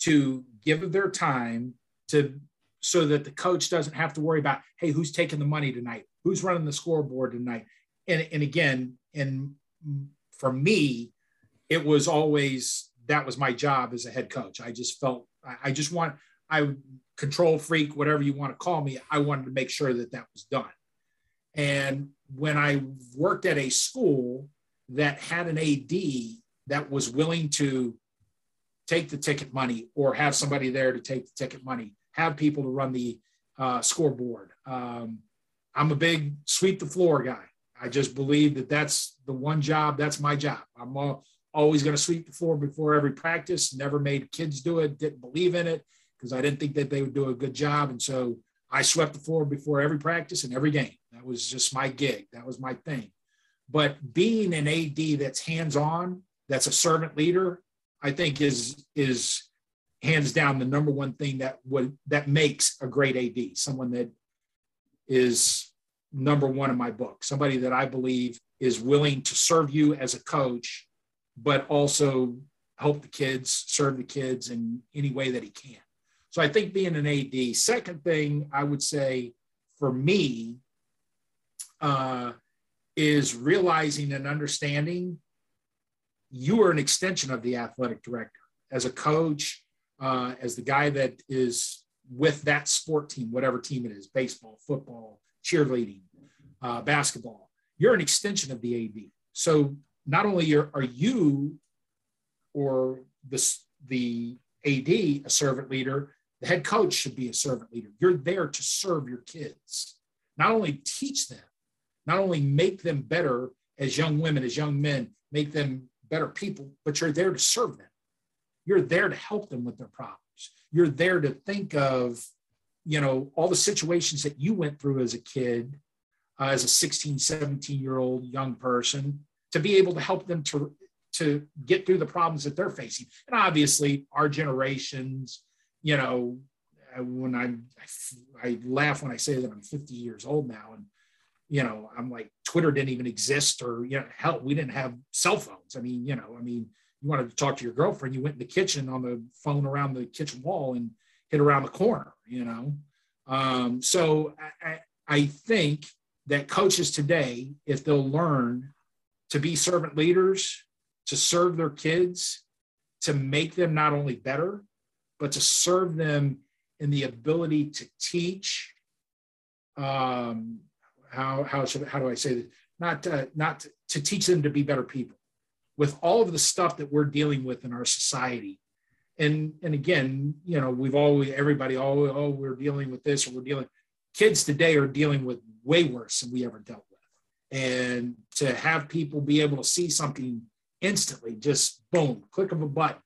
to give their time to so that the coach doesn't have to worry about, hey, who's taking the money tonight? Who's running the scoreboard tonight? And, and again, and for me, it was always that was my job as a head coach. I just felt I just want, I control freak, whatever you want to call me. I wanted to make sure that that was done. And when I worked at a school that had an AD that was willing to take the ticket money or have somebody there to take the ticket money, have people to run the uh, scoreboard. Um, I'm a big sweep the floor guy. I just believe that that's the one job. That's my job. I'm all, always going to sweep the floor before every practice. Never made kids do it. Didn't believe in it because I didn't think that they would do a good job. And so I swept the floor before every practice and every game. That was just my gig. That was my thing. But being an AD that's hands-on, that's a servant leader, I think is is hands down the number one thing that would that makes a great AD. Someone that is number one in my book. Somebody that I believe is willing to serve you as a coach but also help the kids, serve the kids in any way that he can. So I think being an AD. Second thing I would say for me uh, is realizing and understanding you are an extension of the athletic director as a coach, uh, as the guy that is with that sport team, whatever team it is baseball, football, cheerleading, uh, basketball. You're an extension of the AD. So not only are, are you or the, the AD a servant leader, the head coach should be a servant leader. You're there to serve your kids, not only teach them, not only make them better as young women, as young men, make them better people, but you're there to serve them. You're there to help them with their problems. You're there to think of, you know, all the situations that you went through as a kid, uh, as a 16, 17 year old young person, to be able to help them to to get through the problems that they're facing. And obviously, our generations, you know, when I'm, I, I laugh when I say that I'm 50 years old now, and you know, I'm like Twitter didn't even exist, or you know, hell, we didn't have cell phones. I mean, you know, I mean, you wanted to talk to your girlfriend, you went in the kitchen on the phone around the kitchen wall and hit around the corner, you know. Um, so I, I think that coaches today, if they'll learn to be servant leaders, to serve their kids, to make them not only better, but to serve them in the ability to teach. Um, how how should how do I say that? Not uh, not to, to teach them to be better people with all of the stuff that we're dealing with in our society. And and again, you know, we've always everybody oh oh we're dealing with this or we're dealing. Kids today are dealing with way worse than we ever dealt. And to have people be able to see something instantly, just boom, click of a button,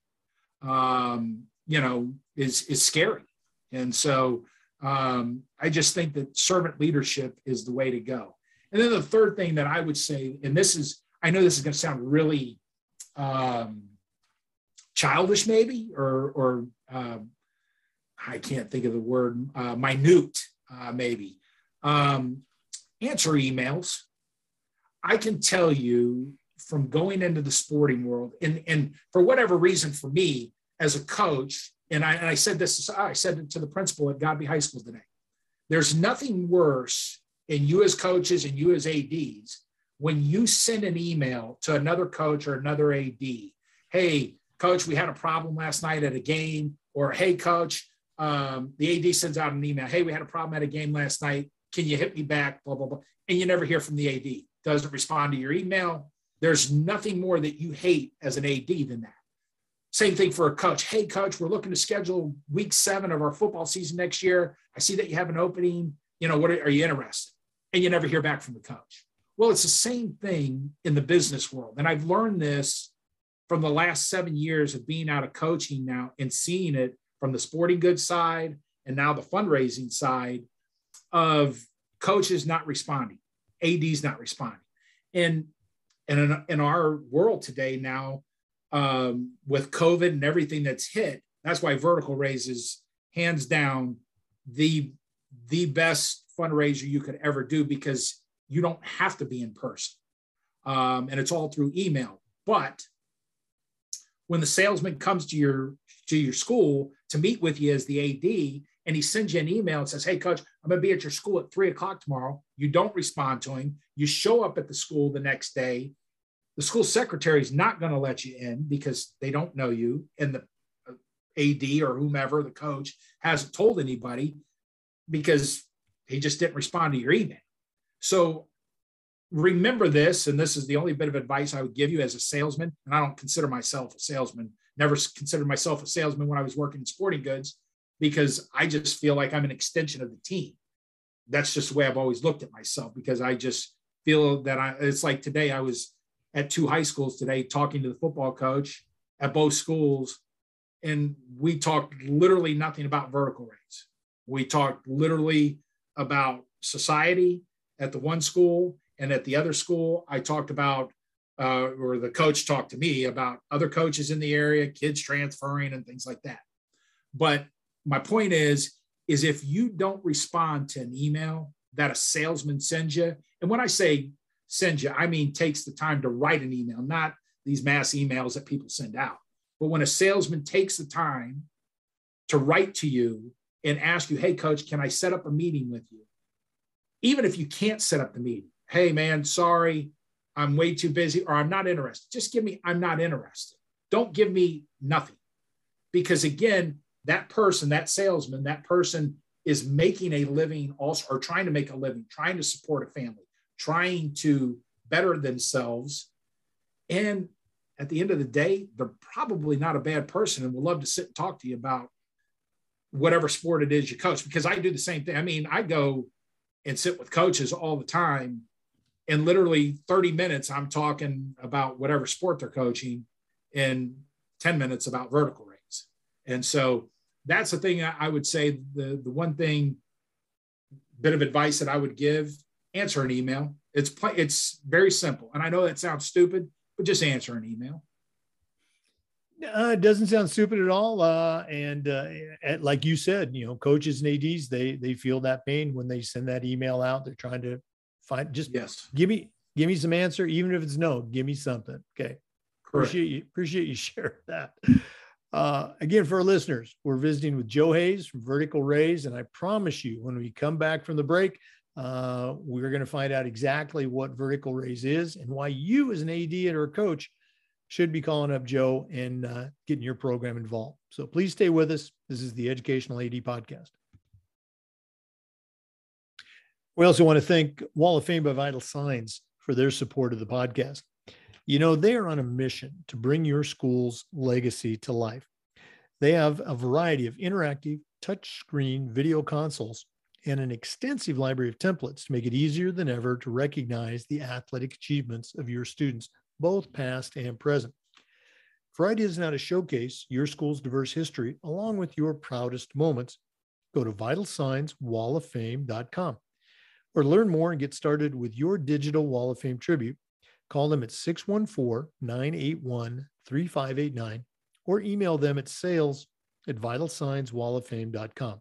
um, you know, is is scary. And so um, I just think that servant leadership is the way to go. And then the third thing that I would say, and this is, I know this is going to sound really um, childish, maybe, or, or um, I can't think of the word, uh, minute, uh, maybe. Um, answer emails. I can tell you from going into the sporting world, and, and for whatever reason, for me as a coach, and I, and I said this, I said it to the principal at Godby High School today. There's nothing worse in you as coaches and you as ADs when you send an email to another coach or another AD. Hey, coach, we had a problem last night at a game. Or hey, coach, um, the AD sends out an email. Hey, we had a problem at a game last night. Can you hit me back? Blah blah blah. And you never hear from the AD. Doesn't respond to your email. There's nothing more that you hate as an AD than that. Same thing for a coach. Hey, coach, we're looking to schedule week seven of our football season next year. I see that you have an opening. You know, what are, are you interested? And you never hear back from the coach. Well, it's the same thing in the business world. And I've learned this from the last seven years of being out of coaching now and seeing it from the sporting goods side and now the fundraising side of coaches not responding, ADs not responding. And, and in, in our world today now, um, with COVID and everything that's hit. That's why Vertical Raise is hands down the the best fundraiser you could ever do because you don't have to be in person, um, and it's all through email. But when the salesman comes to your to your school to meet with you as the AD, and he sends you an email and says, "Hey, coach, I'm going to be at your school at three o'clock tomorrow." You don't respond to him. You show up at the school the next day the school secretary is not going to let you in because they don't know you and the uh, AD or whomever, the coach, hasn't told anybody because he just didn't respond to your email. So remember this, and this is the only bit of advice I would give you as a salesman. And I don't consider myself a salesman, never considered myself a salesman when I was working in sporting goods because I just feel like I'm an extension of the team. That's just the way I've always looked at myself because I just feel that I, it's like today I was at two high schools today talking to the football coach at both schools. And we talked literally nothing about vertical raise. We talked literally about society at the one school. And at the other school, I talked about, uh, or the coach talked to me about other coaches in the area, kids transferring, and things like that. But my point is, is if you don't respond to an email that a salesman sends you, and when I say sends you. I mean, takes the time to write an email, not these mass emails that people send out. But when a salesman takes the time to write to you and ask you, hey, coach, can I set up a meeting with you? Even if you can't set up the meeting, hey, man, sorry, I'm way too busy or I'm not interested. Just give me, I'm not interested. Don't give me nothing. Because again, that person, that salesman, that person is making a living also or trying to make a living, trying to support a family trying to better themselves. And at the end of the day, they're probably not a bad person and will love to sit and talk to you about whatever sport it is you coach. Because I do the same thing. I mean, I go and sit with coaches all the time. And literally 30 minutes, I'm talking about whatever sport they're coaching, and 10 minutes about vertical. And so that's the thing I would say the, the one thing, bit of advice that I would give answer an email. It's it's very simple, and I know that sounds stupid, but just answer an email. Uh, it doesn't sound stupid at all. Uh, and uh, at, like you said, you know, coaches and ads they they feel that pain when they send that email out. They're trying to find just yes, give me give me some answer, even if it's no. Give me something. Okay, Correct. appreciate you appreciate you share that. Uh, again, for our listeners, we're visiting with Joe Hayes from Vertical Raise, and I promise you, when we come back from the break, uh, we're going to find out exactly what vertical Raise is and why you, as an AD or a coach, should be calling up Joe and uh, getting your program involved. So please stay with us. This is the Educational AD Podcast. We also want to thank Wall of Fame by Vital Signs for their support of the podcast. You know, they are on a mission to bring your school's legacy to life. They have a variety of interactive touchscreen video consoles and an extensive library of templates to make it easier than ever to recognize the athletic achievements of your students, both past and present. For ideas on how to showcase your school's diverse history along with your proudest moments, go to vitalsignswalloffame.com. Or learn more and get started with your digital Wall of Fame tribute, call them at 614 981 3589 or email them at sales at vitalsignswalloffame.com.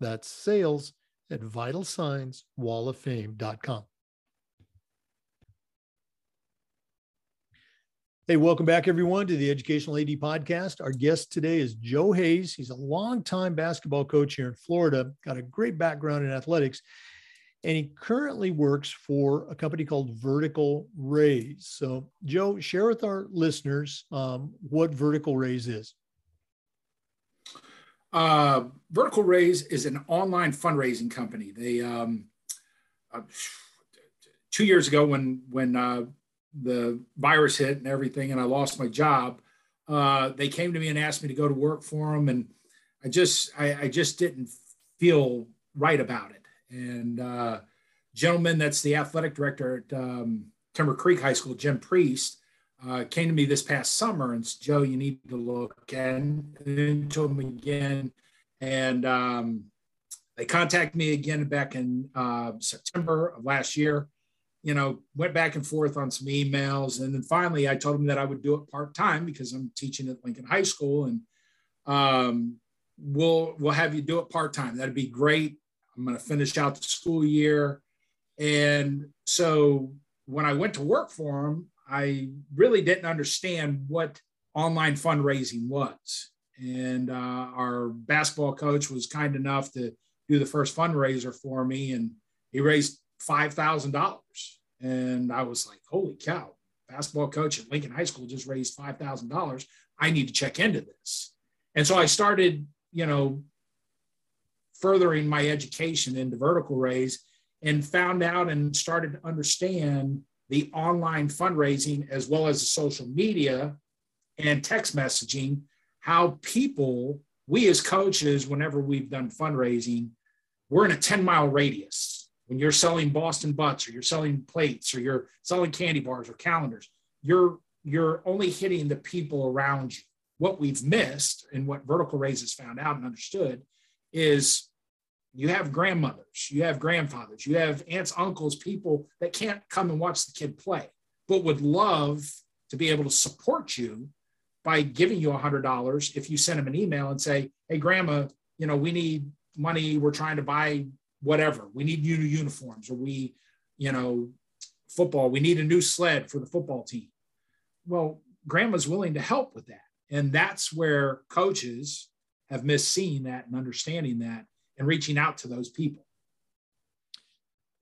That's sales at vitalsignswalloffame.com. Hey, welcome back, everyone, to the Educational AD Podcast. Our guest today is Joe Hayes. He's a longtime basketball coach here in Florida, got a great background in athletics, and he currently works for a company called Vertical Raise. So, Joe, share with our listeners um, what Vertical Raise is. Uh, Vertical Raise is an online fundraising company. They um, uh, two years ago, when when uh, the virus hit and everything, and I lost my job, uh, they came to me and asked me to go to work for them, and I just I, I just didn't feel right about it and uh, gentleman that's the athletic director at um, Timber Creek High School, Jim Priest, uh, came to me this past summer and said, Joe, you need to look and into him again. And um, they contacted me again back in uh, September of last year. You know, went back and forth on some emails, and then finally, I told them that I would do it part time because I'm teaching at Lincoln High School, and um, we'll we'll have you do it part time. That'd be great. I'm going to finish out the school year. And so when I went to work for him, I really didn't understand what online fundraising was. And uh, our basketball coach was kind enough to do the first fundraiser for me, and he raised $5,000. And I was like, holy cow, basketball coach at Lincoln High School just raised $5,000. I need to check into this. And so I started, you know, furthering my education into vertical raise and found out and started to understand the online fundraising as well as the social media and text messaging how people we as coaches whenever we've done fundraising we're in a 10 mile radius. When you're selling boston butts or you're selling plates or you're selling candy bars or calendars you're you're only hitting the people around you. What we've missed and what vertical raise has found out and understood is you have grandmothers, you have grandfathers, you have aunts, uncles, people that can't come and watch the kid play, but would love to be able to support you by giving you a hundred dollars if you send them an email and say, "Hey, grandma, you know, we need money. We're trying to buy whatever. We need new uniforms, or we, you know, football. We need a new sled for the football team." Well, grandma's willing to help with that, and that's where coaches have missed seeing that and understanding that and reaching out to those people.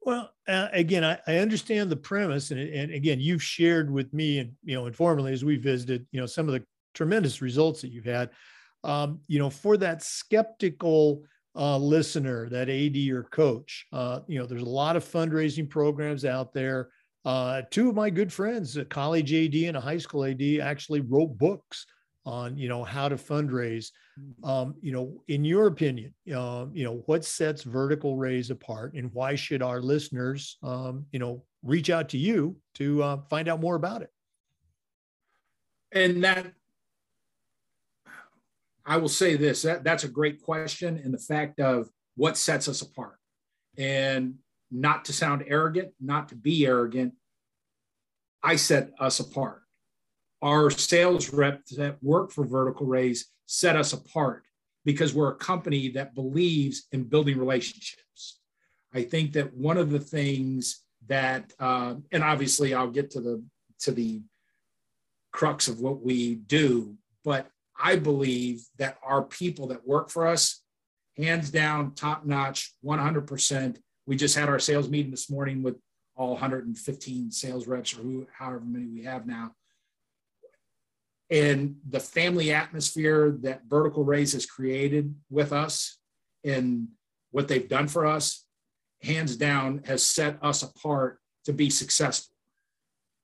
Well, uh, again, I, I, understand the premise, and, and again, you've shared with me and you know informally as we visited, you know, some of the tremendous results that you've had. Um, you know, for that skeptical uh, listener, that AD or coach, uh, you know, there's a lot of fundraising programs out there. Uh, two of my good friends, a college AD and a high school AD, actually wrote books on you know how to fundraise. Mm. um, you know in your opinion uh, you know what sets vertical raise apart and why should our listeners um, you know reach out to you to uh, find out more about it? And that i will say this that, that's a great question and the fact of what sets us apart. And not to sound arrogant not to be arrogant i set us apart our sales reps that work for Vertical Raise set us apart because we're a company that believes in building relationships. I think that one of the things that, uh, and obviously I'll get to the to the crux of what we do, but I believe that our people that work for us, hands down, top notch, 100%. We just had our sales meeting this morning with all 115 sales reps or who, however many we have now and the family atmosphere that Vertical Raise has created with us and what they've done for us, hands down, has set us apart to be successful.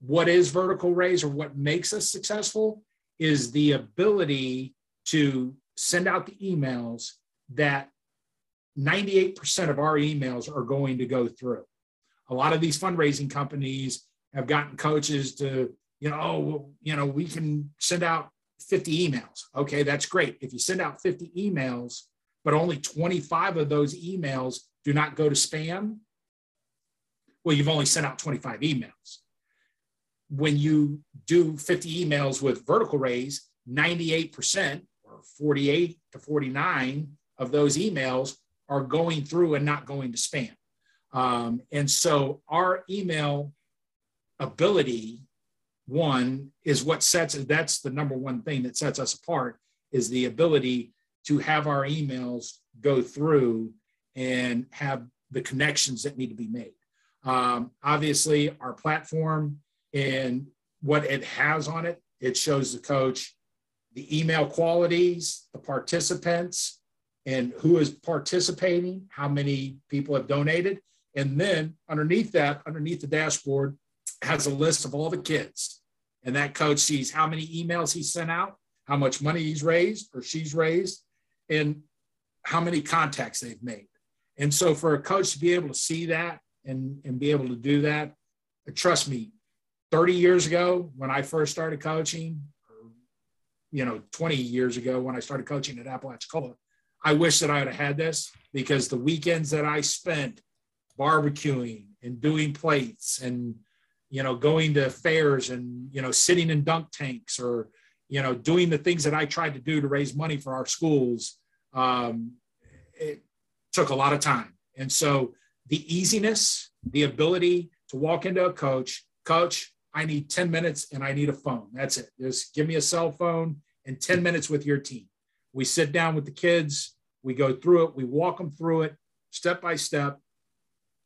What is Vertical Raise or what makes us successful is the ability to send out the emails that 98% of our emails are going to go through. A lot of these fundraising companies have gotten coaches to you know, oh, well, you know, we can send out 50 emails. Okay, that's great. If you send out 50 emails, but only 25 of those emails do not go to spam, well, you've only sent out 25 emails. When you do 50 emails with vertical raise, 98% or 48 to 49 of those emails are going through and not going to spam. Um, and so our email ability one is what sets that's the number one thing that sets us apart is the ability to have our emails go through and have the connections that need to be made. Um, obviously our platform and what it has on it it shows the coach the email qualities the participants and who is participating how many people have donated. And then underneath that underneath the dashboard has a list of all the kids and that coach sees how many emails he sent out, how much money he's raised or she's raised, and how many contacts they've made. And so for a coach to be able to see that and, and be able to do that, trust me, 30 years ago when I first started coaching, or, you know, 20 years ago when I started coaching at Apalachicola, I wish that I would have had this because the weekends that I spent barbecuing and doing plates and you know, going to fairs and, you know, sitting in dunk tanks or, you know, doing the things that I tried to do to raise money for our schools, um, it took a lot of time. And so the easiness, the ability to walk into a coach, coach, I need 10 minutes and I need a phone. That's it. Just give me a cell phone and 10 minutes with your team. We sit down with the kids, we go through it, we walk them through it step by step.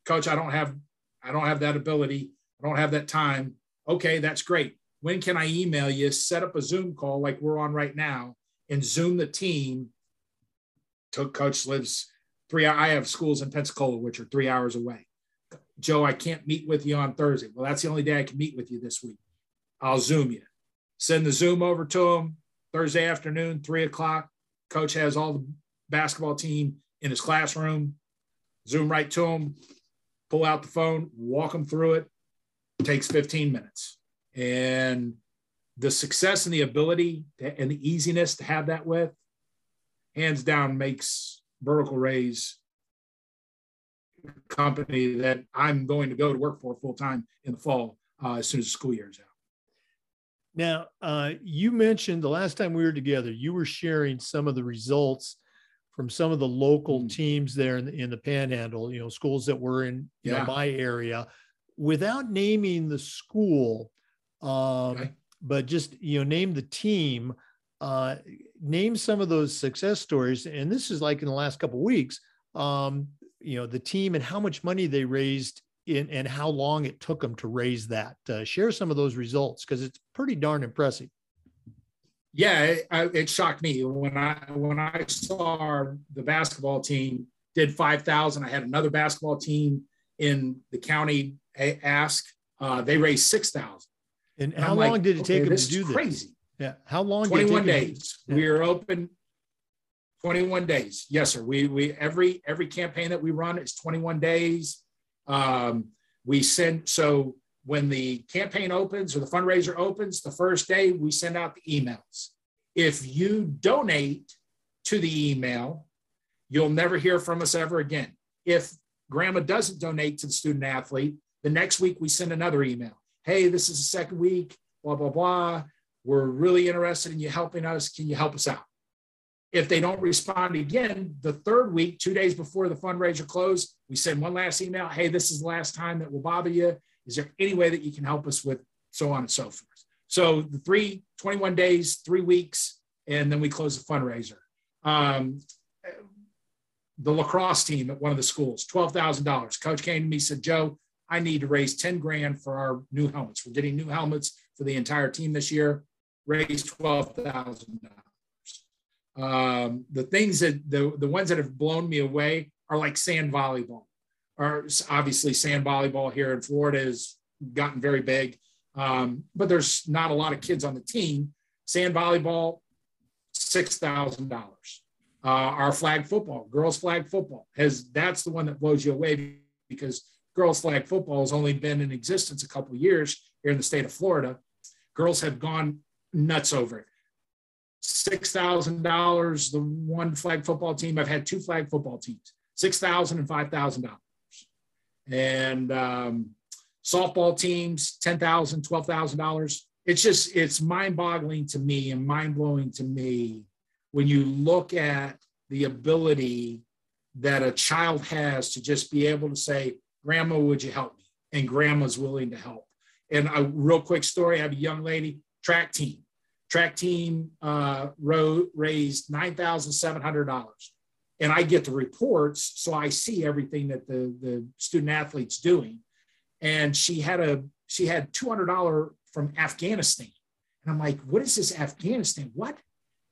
Coach, I don't have I don't have that ability. I don't have that time. Okay, that's great. When can I email you? Set up a Zoom call like we're on right now and Zoom the team. Coach lives three. I have schools in Pensacola, which are three hours away. Joe, I can't meet with you on Thursday. Well, that's the only day I can meet with you this week. I'll Zoom you. Send the Zoom over to him Thursday afternoon, three o'clock. Coach has all the basketball team in his classroom. Zoom right to him, pull out the phone, walk them through it, takes 15 minutes. And the success and the ability to, and the easiness to have that with, hands down, makes Vertical Raise company that I'm going to go to work for full time in the fall uh, as soon as the school year is out. Now, uh, you mentioned the last time we were together, you were sharing some of the results from some of the local mm. teams there in the, in the Panhandle. You know, schools that were in yeah. know, my area without naming the school, um, okay. but just you know name the team. Uh, name some of those success stories, and this is like in the last couple weeks. Um, you know the team and how much money they raised in, and how long it took them to raise that. Uh, share some of those results because it's pretty darn impressive. Yeah, it, it, shocked me when I when I saw the basketball team did five thousand. I had another basketball team in the county ask. Uh, they raised six thousand. And, and how long like, did it take okay, them to do this? Crazy. Yeah. How long? Twenty-one days. Yeah. We are open. Twenty-one days. Yes, sir. We we every every campaign that we run is twenty-one days. Um, we send so when the campaign opens or the fundraiser opens, the first day we send out the emails. If you donate to the email, you'll never hear from us ever again. If grandma doesn't donate to the student athlete, the next week, we send another email. Hey, this is the second week, blah, blah, blah. We're really interested in you helping us. Can you help us out? If they don't respond again, the third week, two days before the fundraiser close, we send one last email. Hey, this is the last time that will bother you. Is there any way that you can help us with so on and so forth? So the three, 21 days, three weeks, and then we close the fundraiser. Um, the lacrosse team at one of the schools, $12,000. Coach came to me, said, Joe, I need to raise 10 grand for our new helmets. We're getting new helmets for the entire team this year. Raise twelve thousand dollars. Um, the things that the the ones that have blown me away are like sand volleyball. Or obviously sand volleyball here in Florida has gotten very big, um, but there's not a lot of kids on the team. Sand volleyball, six thousand uh, dollars. Our flag football, girls flag football, has that's the one that blows you away because girls flag football has only been in existence a couple years here in the state of Florida. Girls have gone nuts over it. Six thousand dollars. The one flag football team. I've had two flag football teams. Six thousand and five thousand dollars. And um, softball teams, ten thousand, twelve thousand dollars. It's just it's mind-boggling to me and mind-blowing to me when you look at the ability that a child has to just be able to say, Grandma, would you help me? And grandma's willing to help. And a real quick story I have a young lady, track team. Track team uh, raised $9,700. And I get the reports, so I see everything that the, the student athlete's doing. And she had a she had $200 from Afghanistan. And I'm like, what is this Afghanistan? What?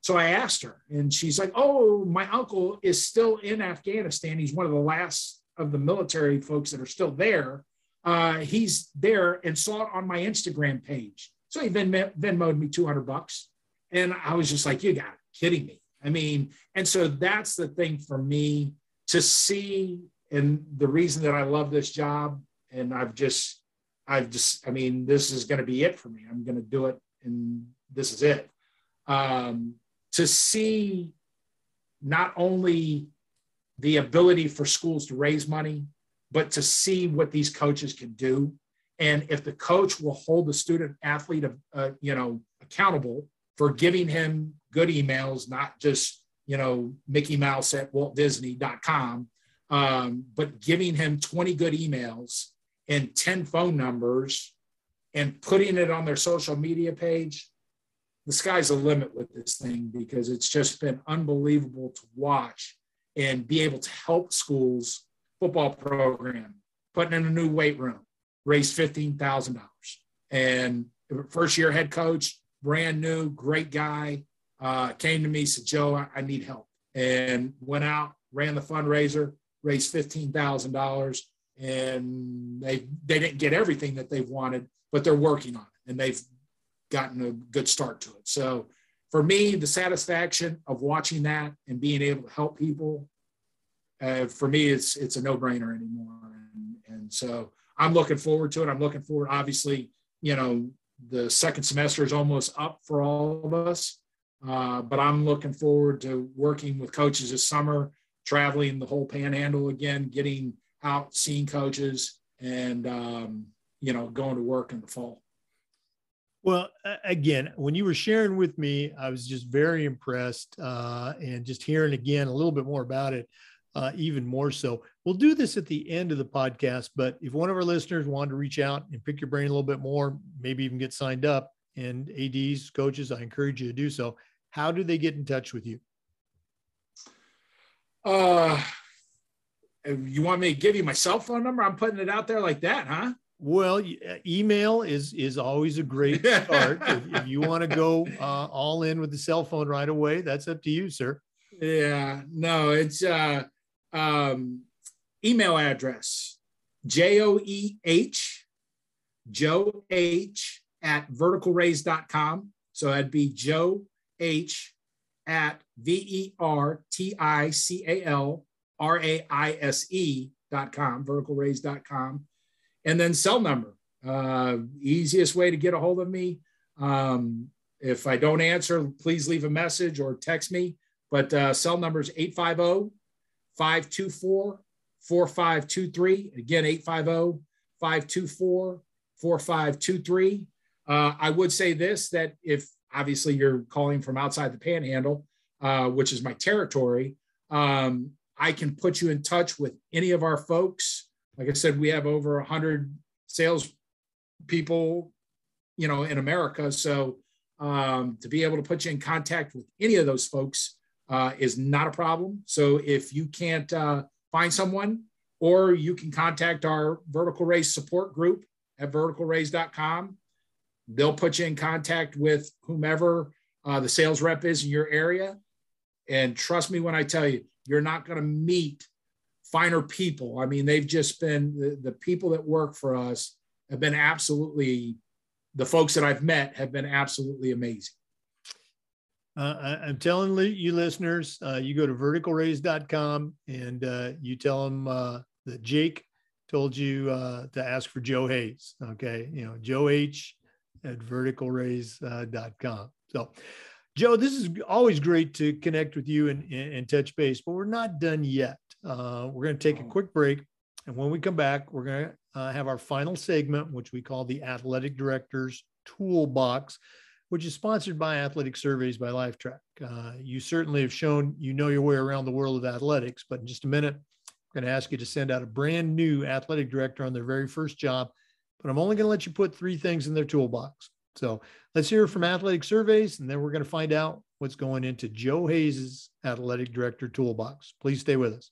So I asked her, and she's like, oh, my uncle is still in Afghanistan. He's one of the last of the military folks that are still there, uh, he's there and saw it on my Instagram page. So he then Venmo, Venmoed me 200 bucks. And I was just like, you got it, kidding me. I mean, and so that's the thing for me to see. And the reason that I love this job, and I've just, I've just, I mean, this is going to be it for me. I'm going to do it, and this is it. Um, to see not only the ability for schools to raise money, but to see what these coaches can do. And if the coach will hold the student athlete, uh, you know, accountable for giving him good emails, not just, you know, Mickey Mouse at Walt Disney.com, um, but giving him 20 good emails and 10 phone numbers and putting it on their social media page, the sky's the limit with this thing because it's just been unbelievable to watch and be able to help schools football program, putting in a new weight room, raised $15,000. And first year head coach, brand new, great guy, uh, came to me, said, Joe, I, I need help. And went out, ran the fundraiser, raised $15,000. And they, they didn't get everything that they wanted, but they're working on it and they've gotten a good start to it. So for me, the satisfaction of watching that and being able to help people, uh, for me, it's it's a no brainer anymore. And, and so I'm looking forward to it. I'm looking forward, obviously, you know, the second semester is almost up for all of us. Uh, but I'm looking forward to working with coaches this summer, traveling the whole panhandle again, getting out, seeing coaches, and um, you know, going to work in the fall. Well, again, when you were sharing with me, I was just very impressed, uh, and just hearing again a little bit more about it, uh, even more so. We'll do this at the end of the podcast, but if one of our listeners wanted to reach out and pick your brain a little bit more, maybe even get signed up, and ads, coaches, I encourage you to do so. How do they get in touch with you? Uh, you want me to give you my cell phone number? I'm putting it out there like that, huh? Well, uh, email is is always a great start. if, if, you want to go uh, all in with the cell phone right away, that's up to you, sir. Yeah, no, it's uh, um, email address J O E H Joe H at verticalraise.com. So that'd be Joe H at V E R T I C A L R A I S E dot com, verticalraise.com and then cell number. Uh, easiest way to get a hold of me. Um, if I don't answer, please leave a message or text me. But uh, cell number is 850 524 4523. Again, 850 524 4523. Uh, I would say this that if obviously you're calling from outside the panhandle, uh, which is my territory, um, I can put you in touch with any of our folks like I said, we have over 100 sales people, you know, in America. So um, to be able to put you in contact with any of those folks uh, is not a problem. So if you can't uh, find someone, or you can contact our vertical raise support group at verticalraise.com. they'll put you in contact with whomever uh, the sales rep is in your area. And trust me when I tell you, you're not going to meet finer people. I mean, they've just been the, the people that work for us have been absolutely, the folks that I've met have been absolutely amazing. Uh, I, am telling you listeners, uh, you go to verticalraise.com and uh, you tell them uh, that Jake told you uh, to ask for Joe Hayes. Okay. You know, Joe H at verticalraise.com. So, Joe, this is always great to connect with you and, and, touch base, but we're not done yet. Uh, we're going to take a quick break. And when we come back, we're going to uh, have our final segment, which we call the Athletic Director's Toolbox, which is sponsored by Athletic Surveys by Lifetrack. Uh, you certainly have shown you know your way around the world of athletics, but in just a minute, I'm going to ask you to send out a brand new athletic director on their very first job. But I'm only going to let you put three things in their toolbox. So let's hear from Athletic Surveys, and then we're going to find out what's going into Joe Hayes's Athletic Director Toolbox. Please stay with us.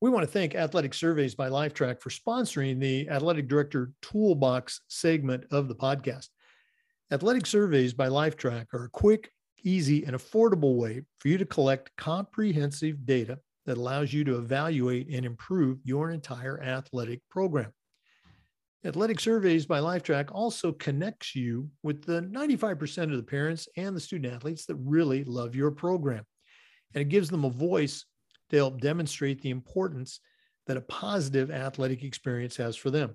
We want to thank Athletic Surveys by Lifetrack for sponsoring the Athletic Director Toolbox segment of the podcast. Athletic Surveys by Lifetrack are a quick, easy, and affordable way for you to collect comprehensive data that allows you to evaluate and improve your entire athletic program. Athletic Surveys by Lifetrack also connects you with the 95% of the parents and the student athletes that really love your program. And it gives them a voice to help demonstrate the importance that a positive athletic experience has for them.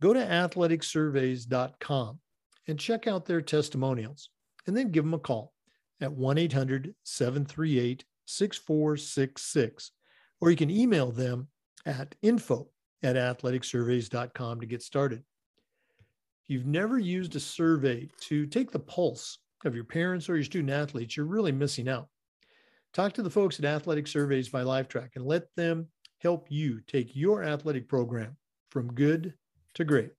Go to athleticsurveys.com and check out their testimonials, and then give them a call at 1 800 738 6466, or you can email them at info at athleticsurveys.com to get started. If you've never used a survey to take the pulse of your parents or your student athletes, you're really missing out. Talk to the folks at Athletic Surveys by Lifetrack and let them help you take your athletic program from good to great.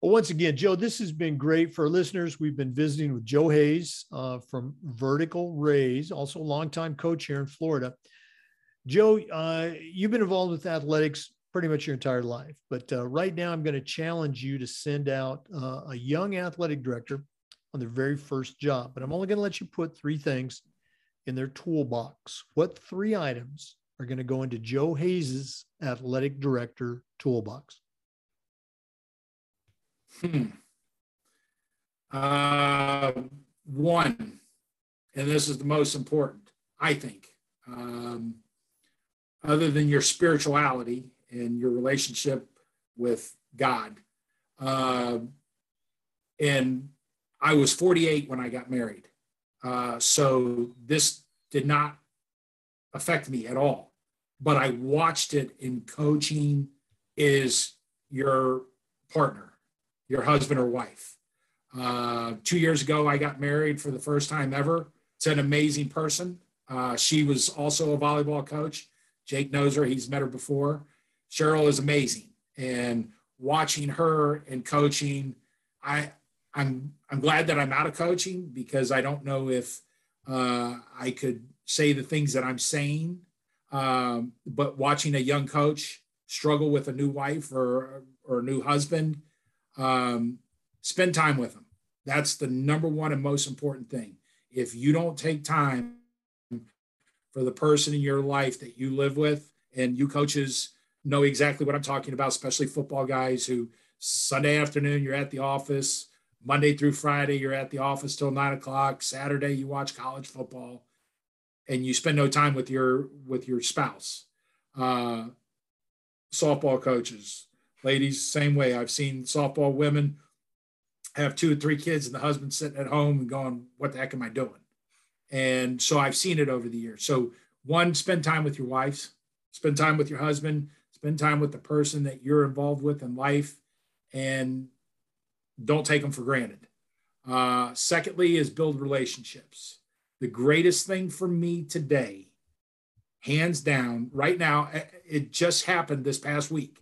Well, once again, Joe, this has been great for listeners. We've been visiting with Joe Hayes uh, from Vertical Raise, also a longtime coach here in Florida. Joe, uh, you've been involved with athletics pretty much your entire life, but uh, right now I'm going to challenge you to send out uh, a young athletic director on their very first job. But I'm only going to let you put three things in their toolbox. What three items are going to go into Joe Hayes's athletic director toolbox? Hmm. Uh, one, and this is the most important, I think. Um, other than your spirituality and your relationship with God. Uh, and I was 48 when I got married. Uh, so this did not affect me at all. But I watched it in coaching is your partner, your husband or wife. Uh, two years ago, I got married for the first time ever. It's an amazing person. Uh, she was also a volleyball coach. Jake knows her, he's met her before. Cheryl is amazing. And watching her and coaching, I, I'm I'm glad that I'm out of coaching because I don't know if uh, I could say the things that I'm saying. Um, but watching a young coach struggle with a new wife or or a new husband, um, spend time with them. That's the number one and most important thing. If you don't take time for the person in your life that you live with, and you coaches know exactly what I'm talking about, especially football guys who Sunday afternoon you're at the office Monday through Friday, you're at the office till nine o'clock. Saturday, you watch college football, and you spend no time with your with your spouse. Uh, softball coaches, ladies, same way. I've seen softball women have two or three kids, and the husband sitting at home and going, "What the heck am I doing?" And so I've seen it over the years. So one, spend time with your wives, spend time with your husband, spend time with the person that you're involved with in life, and don't take them for granted. Uh, secondly, is build relationships. The greatest thing for me today, hands down, right now, it just happened this past week.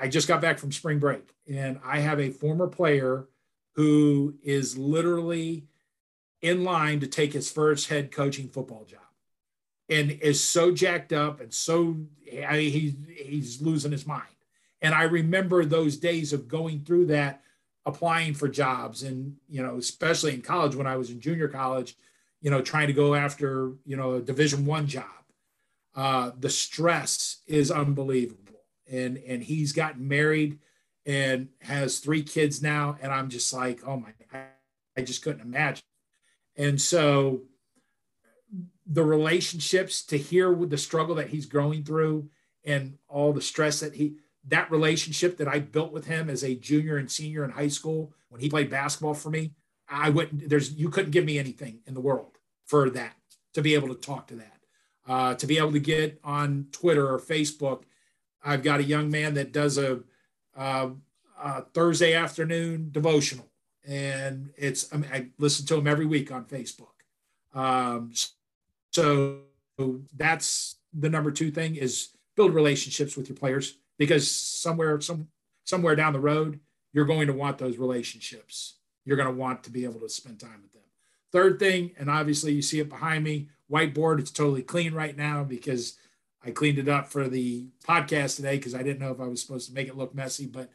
I just got back from spring break, and I have a former player who is literally in line to take his first head coaching football job. and is so jacked up and so I he's he's losing his mind. And I remember those days of going through that, applying for jobs, and you know, especially in college when I was in junior college, you know, trying to go after you know a Division One job. Uh, the stress is unbelievable, and and he's gotten married and has three kids now, and I'm just like, oh my, I, just couldn't imagine. And so the relationships to hear with the struggle that he's growing through and all the stress that he that relationship that I built with him as a junior and senior in high school when he played basketball for me, I wouldn't there's you couldn't give me anything in the world for that to be able to talk to that. Uh, to be able to get on Twitter or Facebook. I've got a young man that does a, a, a Thursday afternoon devotional, and it's I, mean, I listen to him every week on Facebook. Um, so that's the number two thing is build relationships with your players because somewhere some somewhere down the road you're going to want those relationships. You're going to want to be able to spend time with them. Third thing, and obviously you see it behind me, whiteboard. It's totally clean right now because I cleaned it up for the podcast today because I didn't know if I was supposed to make it look messy. But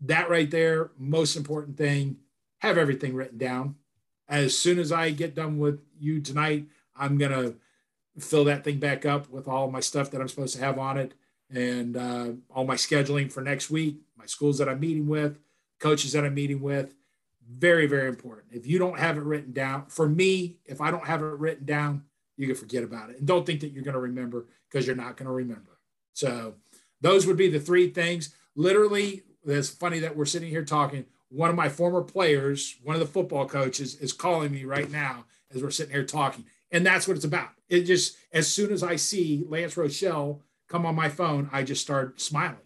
that right there, most important thing, have everything written down. As soon as I get done with you tonight, I'm gonna fill that thing back up with all my stuff that I'm supposed to have on it and uh, all my scheduling for next week, my schools that I'm meeting with, coaches that I'm meeting with. Very, very important. If you don't have it written down, for me, if I don't have it written down, you can forget about it. And don't think that you're going to remember because you're not going to remember. So, those would be the three things. Literally, it's funny that we're sitting here talking. One of my former players, one of the football coaches, is calling me right now as we're sitting here talking. And that's what it's about. It just, as soon as I see Lance Rochelle come on my phone, I just start smiling.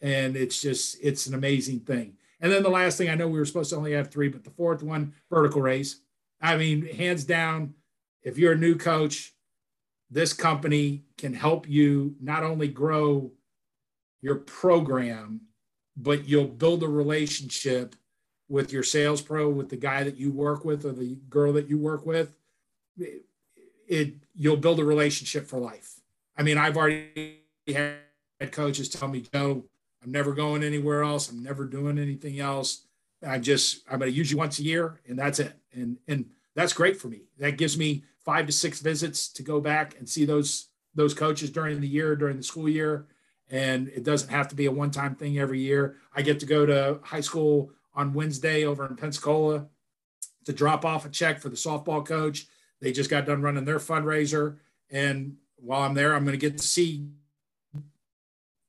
And it's just, it's an amazing thing. And then the last thing I know we were supposed to only have three, but the fourth one, vertical raise. I mean, hands down, if you're a new coach, this company can help you not only grow your program, but you'll build a relationship with your sales pro, with the guy that you work with or the girl that you work with it you'll build a relationship for life. I mean, I've already had coaches tell me, Joe, I'm never going anywhere else. I'm never doing anything else. I'm just I'm going to use you once a year, and that's it. And and that's great for me. That gives me five to six visits to go back and see those those coaches during the year, during the school year. And it doesn't have to be a one-time thing every year. I get to go to high school on Wednesday over in Pensacola to drop off a check for the softball coach they just got done running their fundraiser. And while I'm there, I'm going to get to see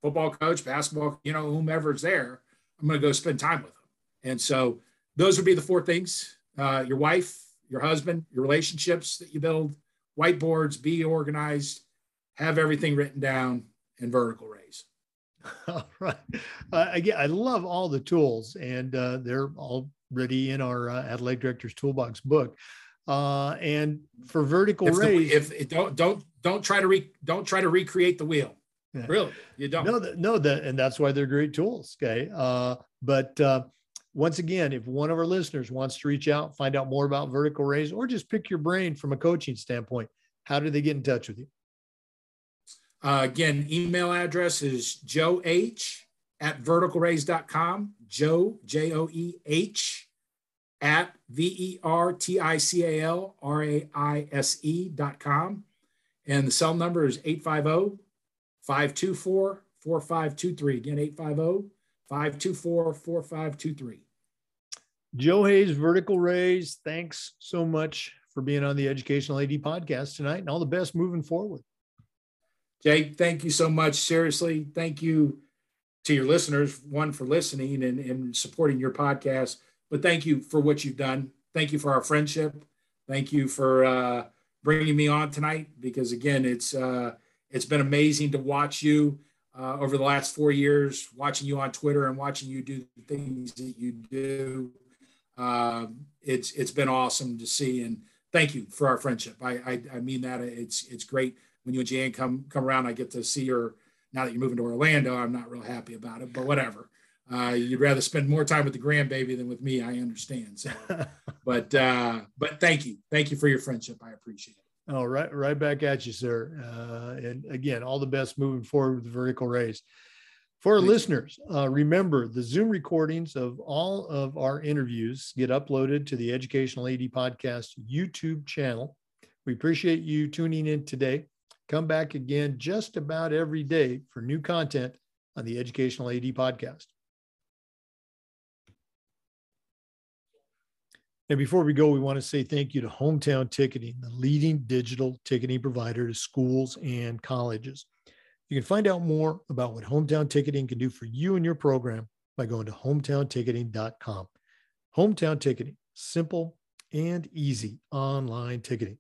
football coach, basketball, you know, whomever's there. I'm going to go spend time with them. And so those would be the four things uh, your wife, your husband, your relationships that you build, whiteboards, be organized, have everything written down, and vertical raise. All right. Uh, again, I love all the tools, and uh, they're already in our uh, athletic director's toolbox book. Uh, and for vertical if raise, the, if don't don't don't try to re, don't try to recreate the wheel. Really, you don't. No, that, no, that and that's why they're great tools. Okay, uh, but uh, once again, if one of our listeners wants to reach out, find out more about vertical raise, or just pick your brain from a coaching standpoint, how do they get in touch with you? Uh, again, email address is joe h at verticalraise.com. Joe, J O E H at V-E-R-T-I-C-A-L-R-A-I-S-E dot com. And the cell number is 850-524-4523. Again, 850-524-4523. Joe Hayes, Vertical Raise, thanks so much for being on the Educational AD podcast tonight and all the best moving forward. Jake, thank you so much. Seriously, thank you to your listeners, one for listening and, and supporting your podcast but thank you for what you've done. Thank you for our friendship. Thank you for uh, bringing me on tonight because again, it's uh, it's been amazing to watch you uh, over the last four years, watching you on Twitter and watching you do the things that you do. Um, it's it's been awesome to see, and thank you for our friendship. I I, I mean that it's it's great when you and Jan come come around. I get to see her now that you're moving to Orlando. I'm not real happy about it, but whatever uh, you'd rather spend more time with the grandbaby than with me. I understand. So, but uh, but thank you, thank you for your friendship. I appreciate it. Oh, right, right back at you, sir. Uh, and again, all the best moving forward with the vertical raise. For our listeners, uh, remember the Zoom recordings of all of our interviews get uploaded to the Educational AD Podcast YouTube channel. We appreciate you tuning in today. Come back again just about every day for new content on the Educational AD Podcast. And before we go, we want to say thank you to Hometown Ticketing, the leading digital ticketing provider to schools and colleges. You can find out more about what Hometown Ticketing can do for you and your program by going to hometownticketing.com. Hometown Ticketing, simple and easy online ticketing.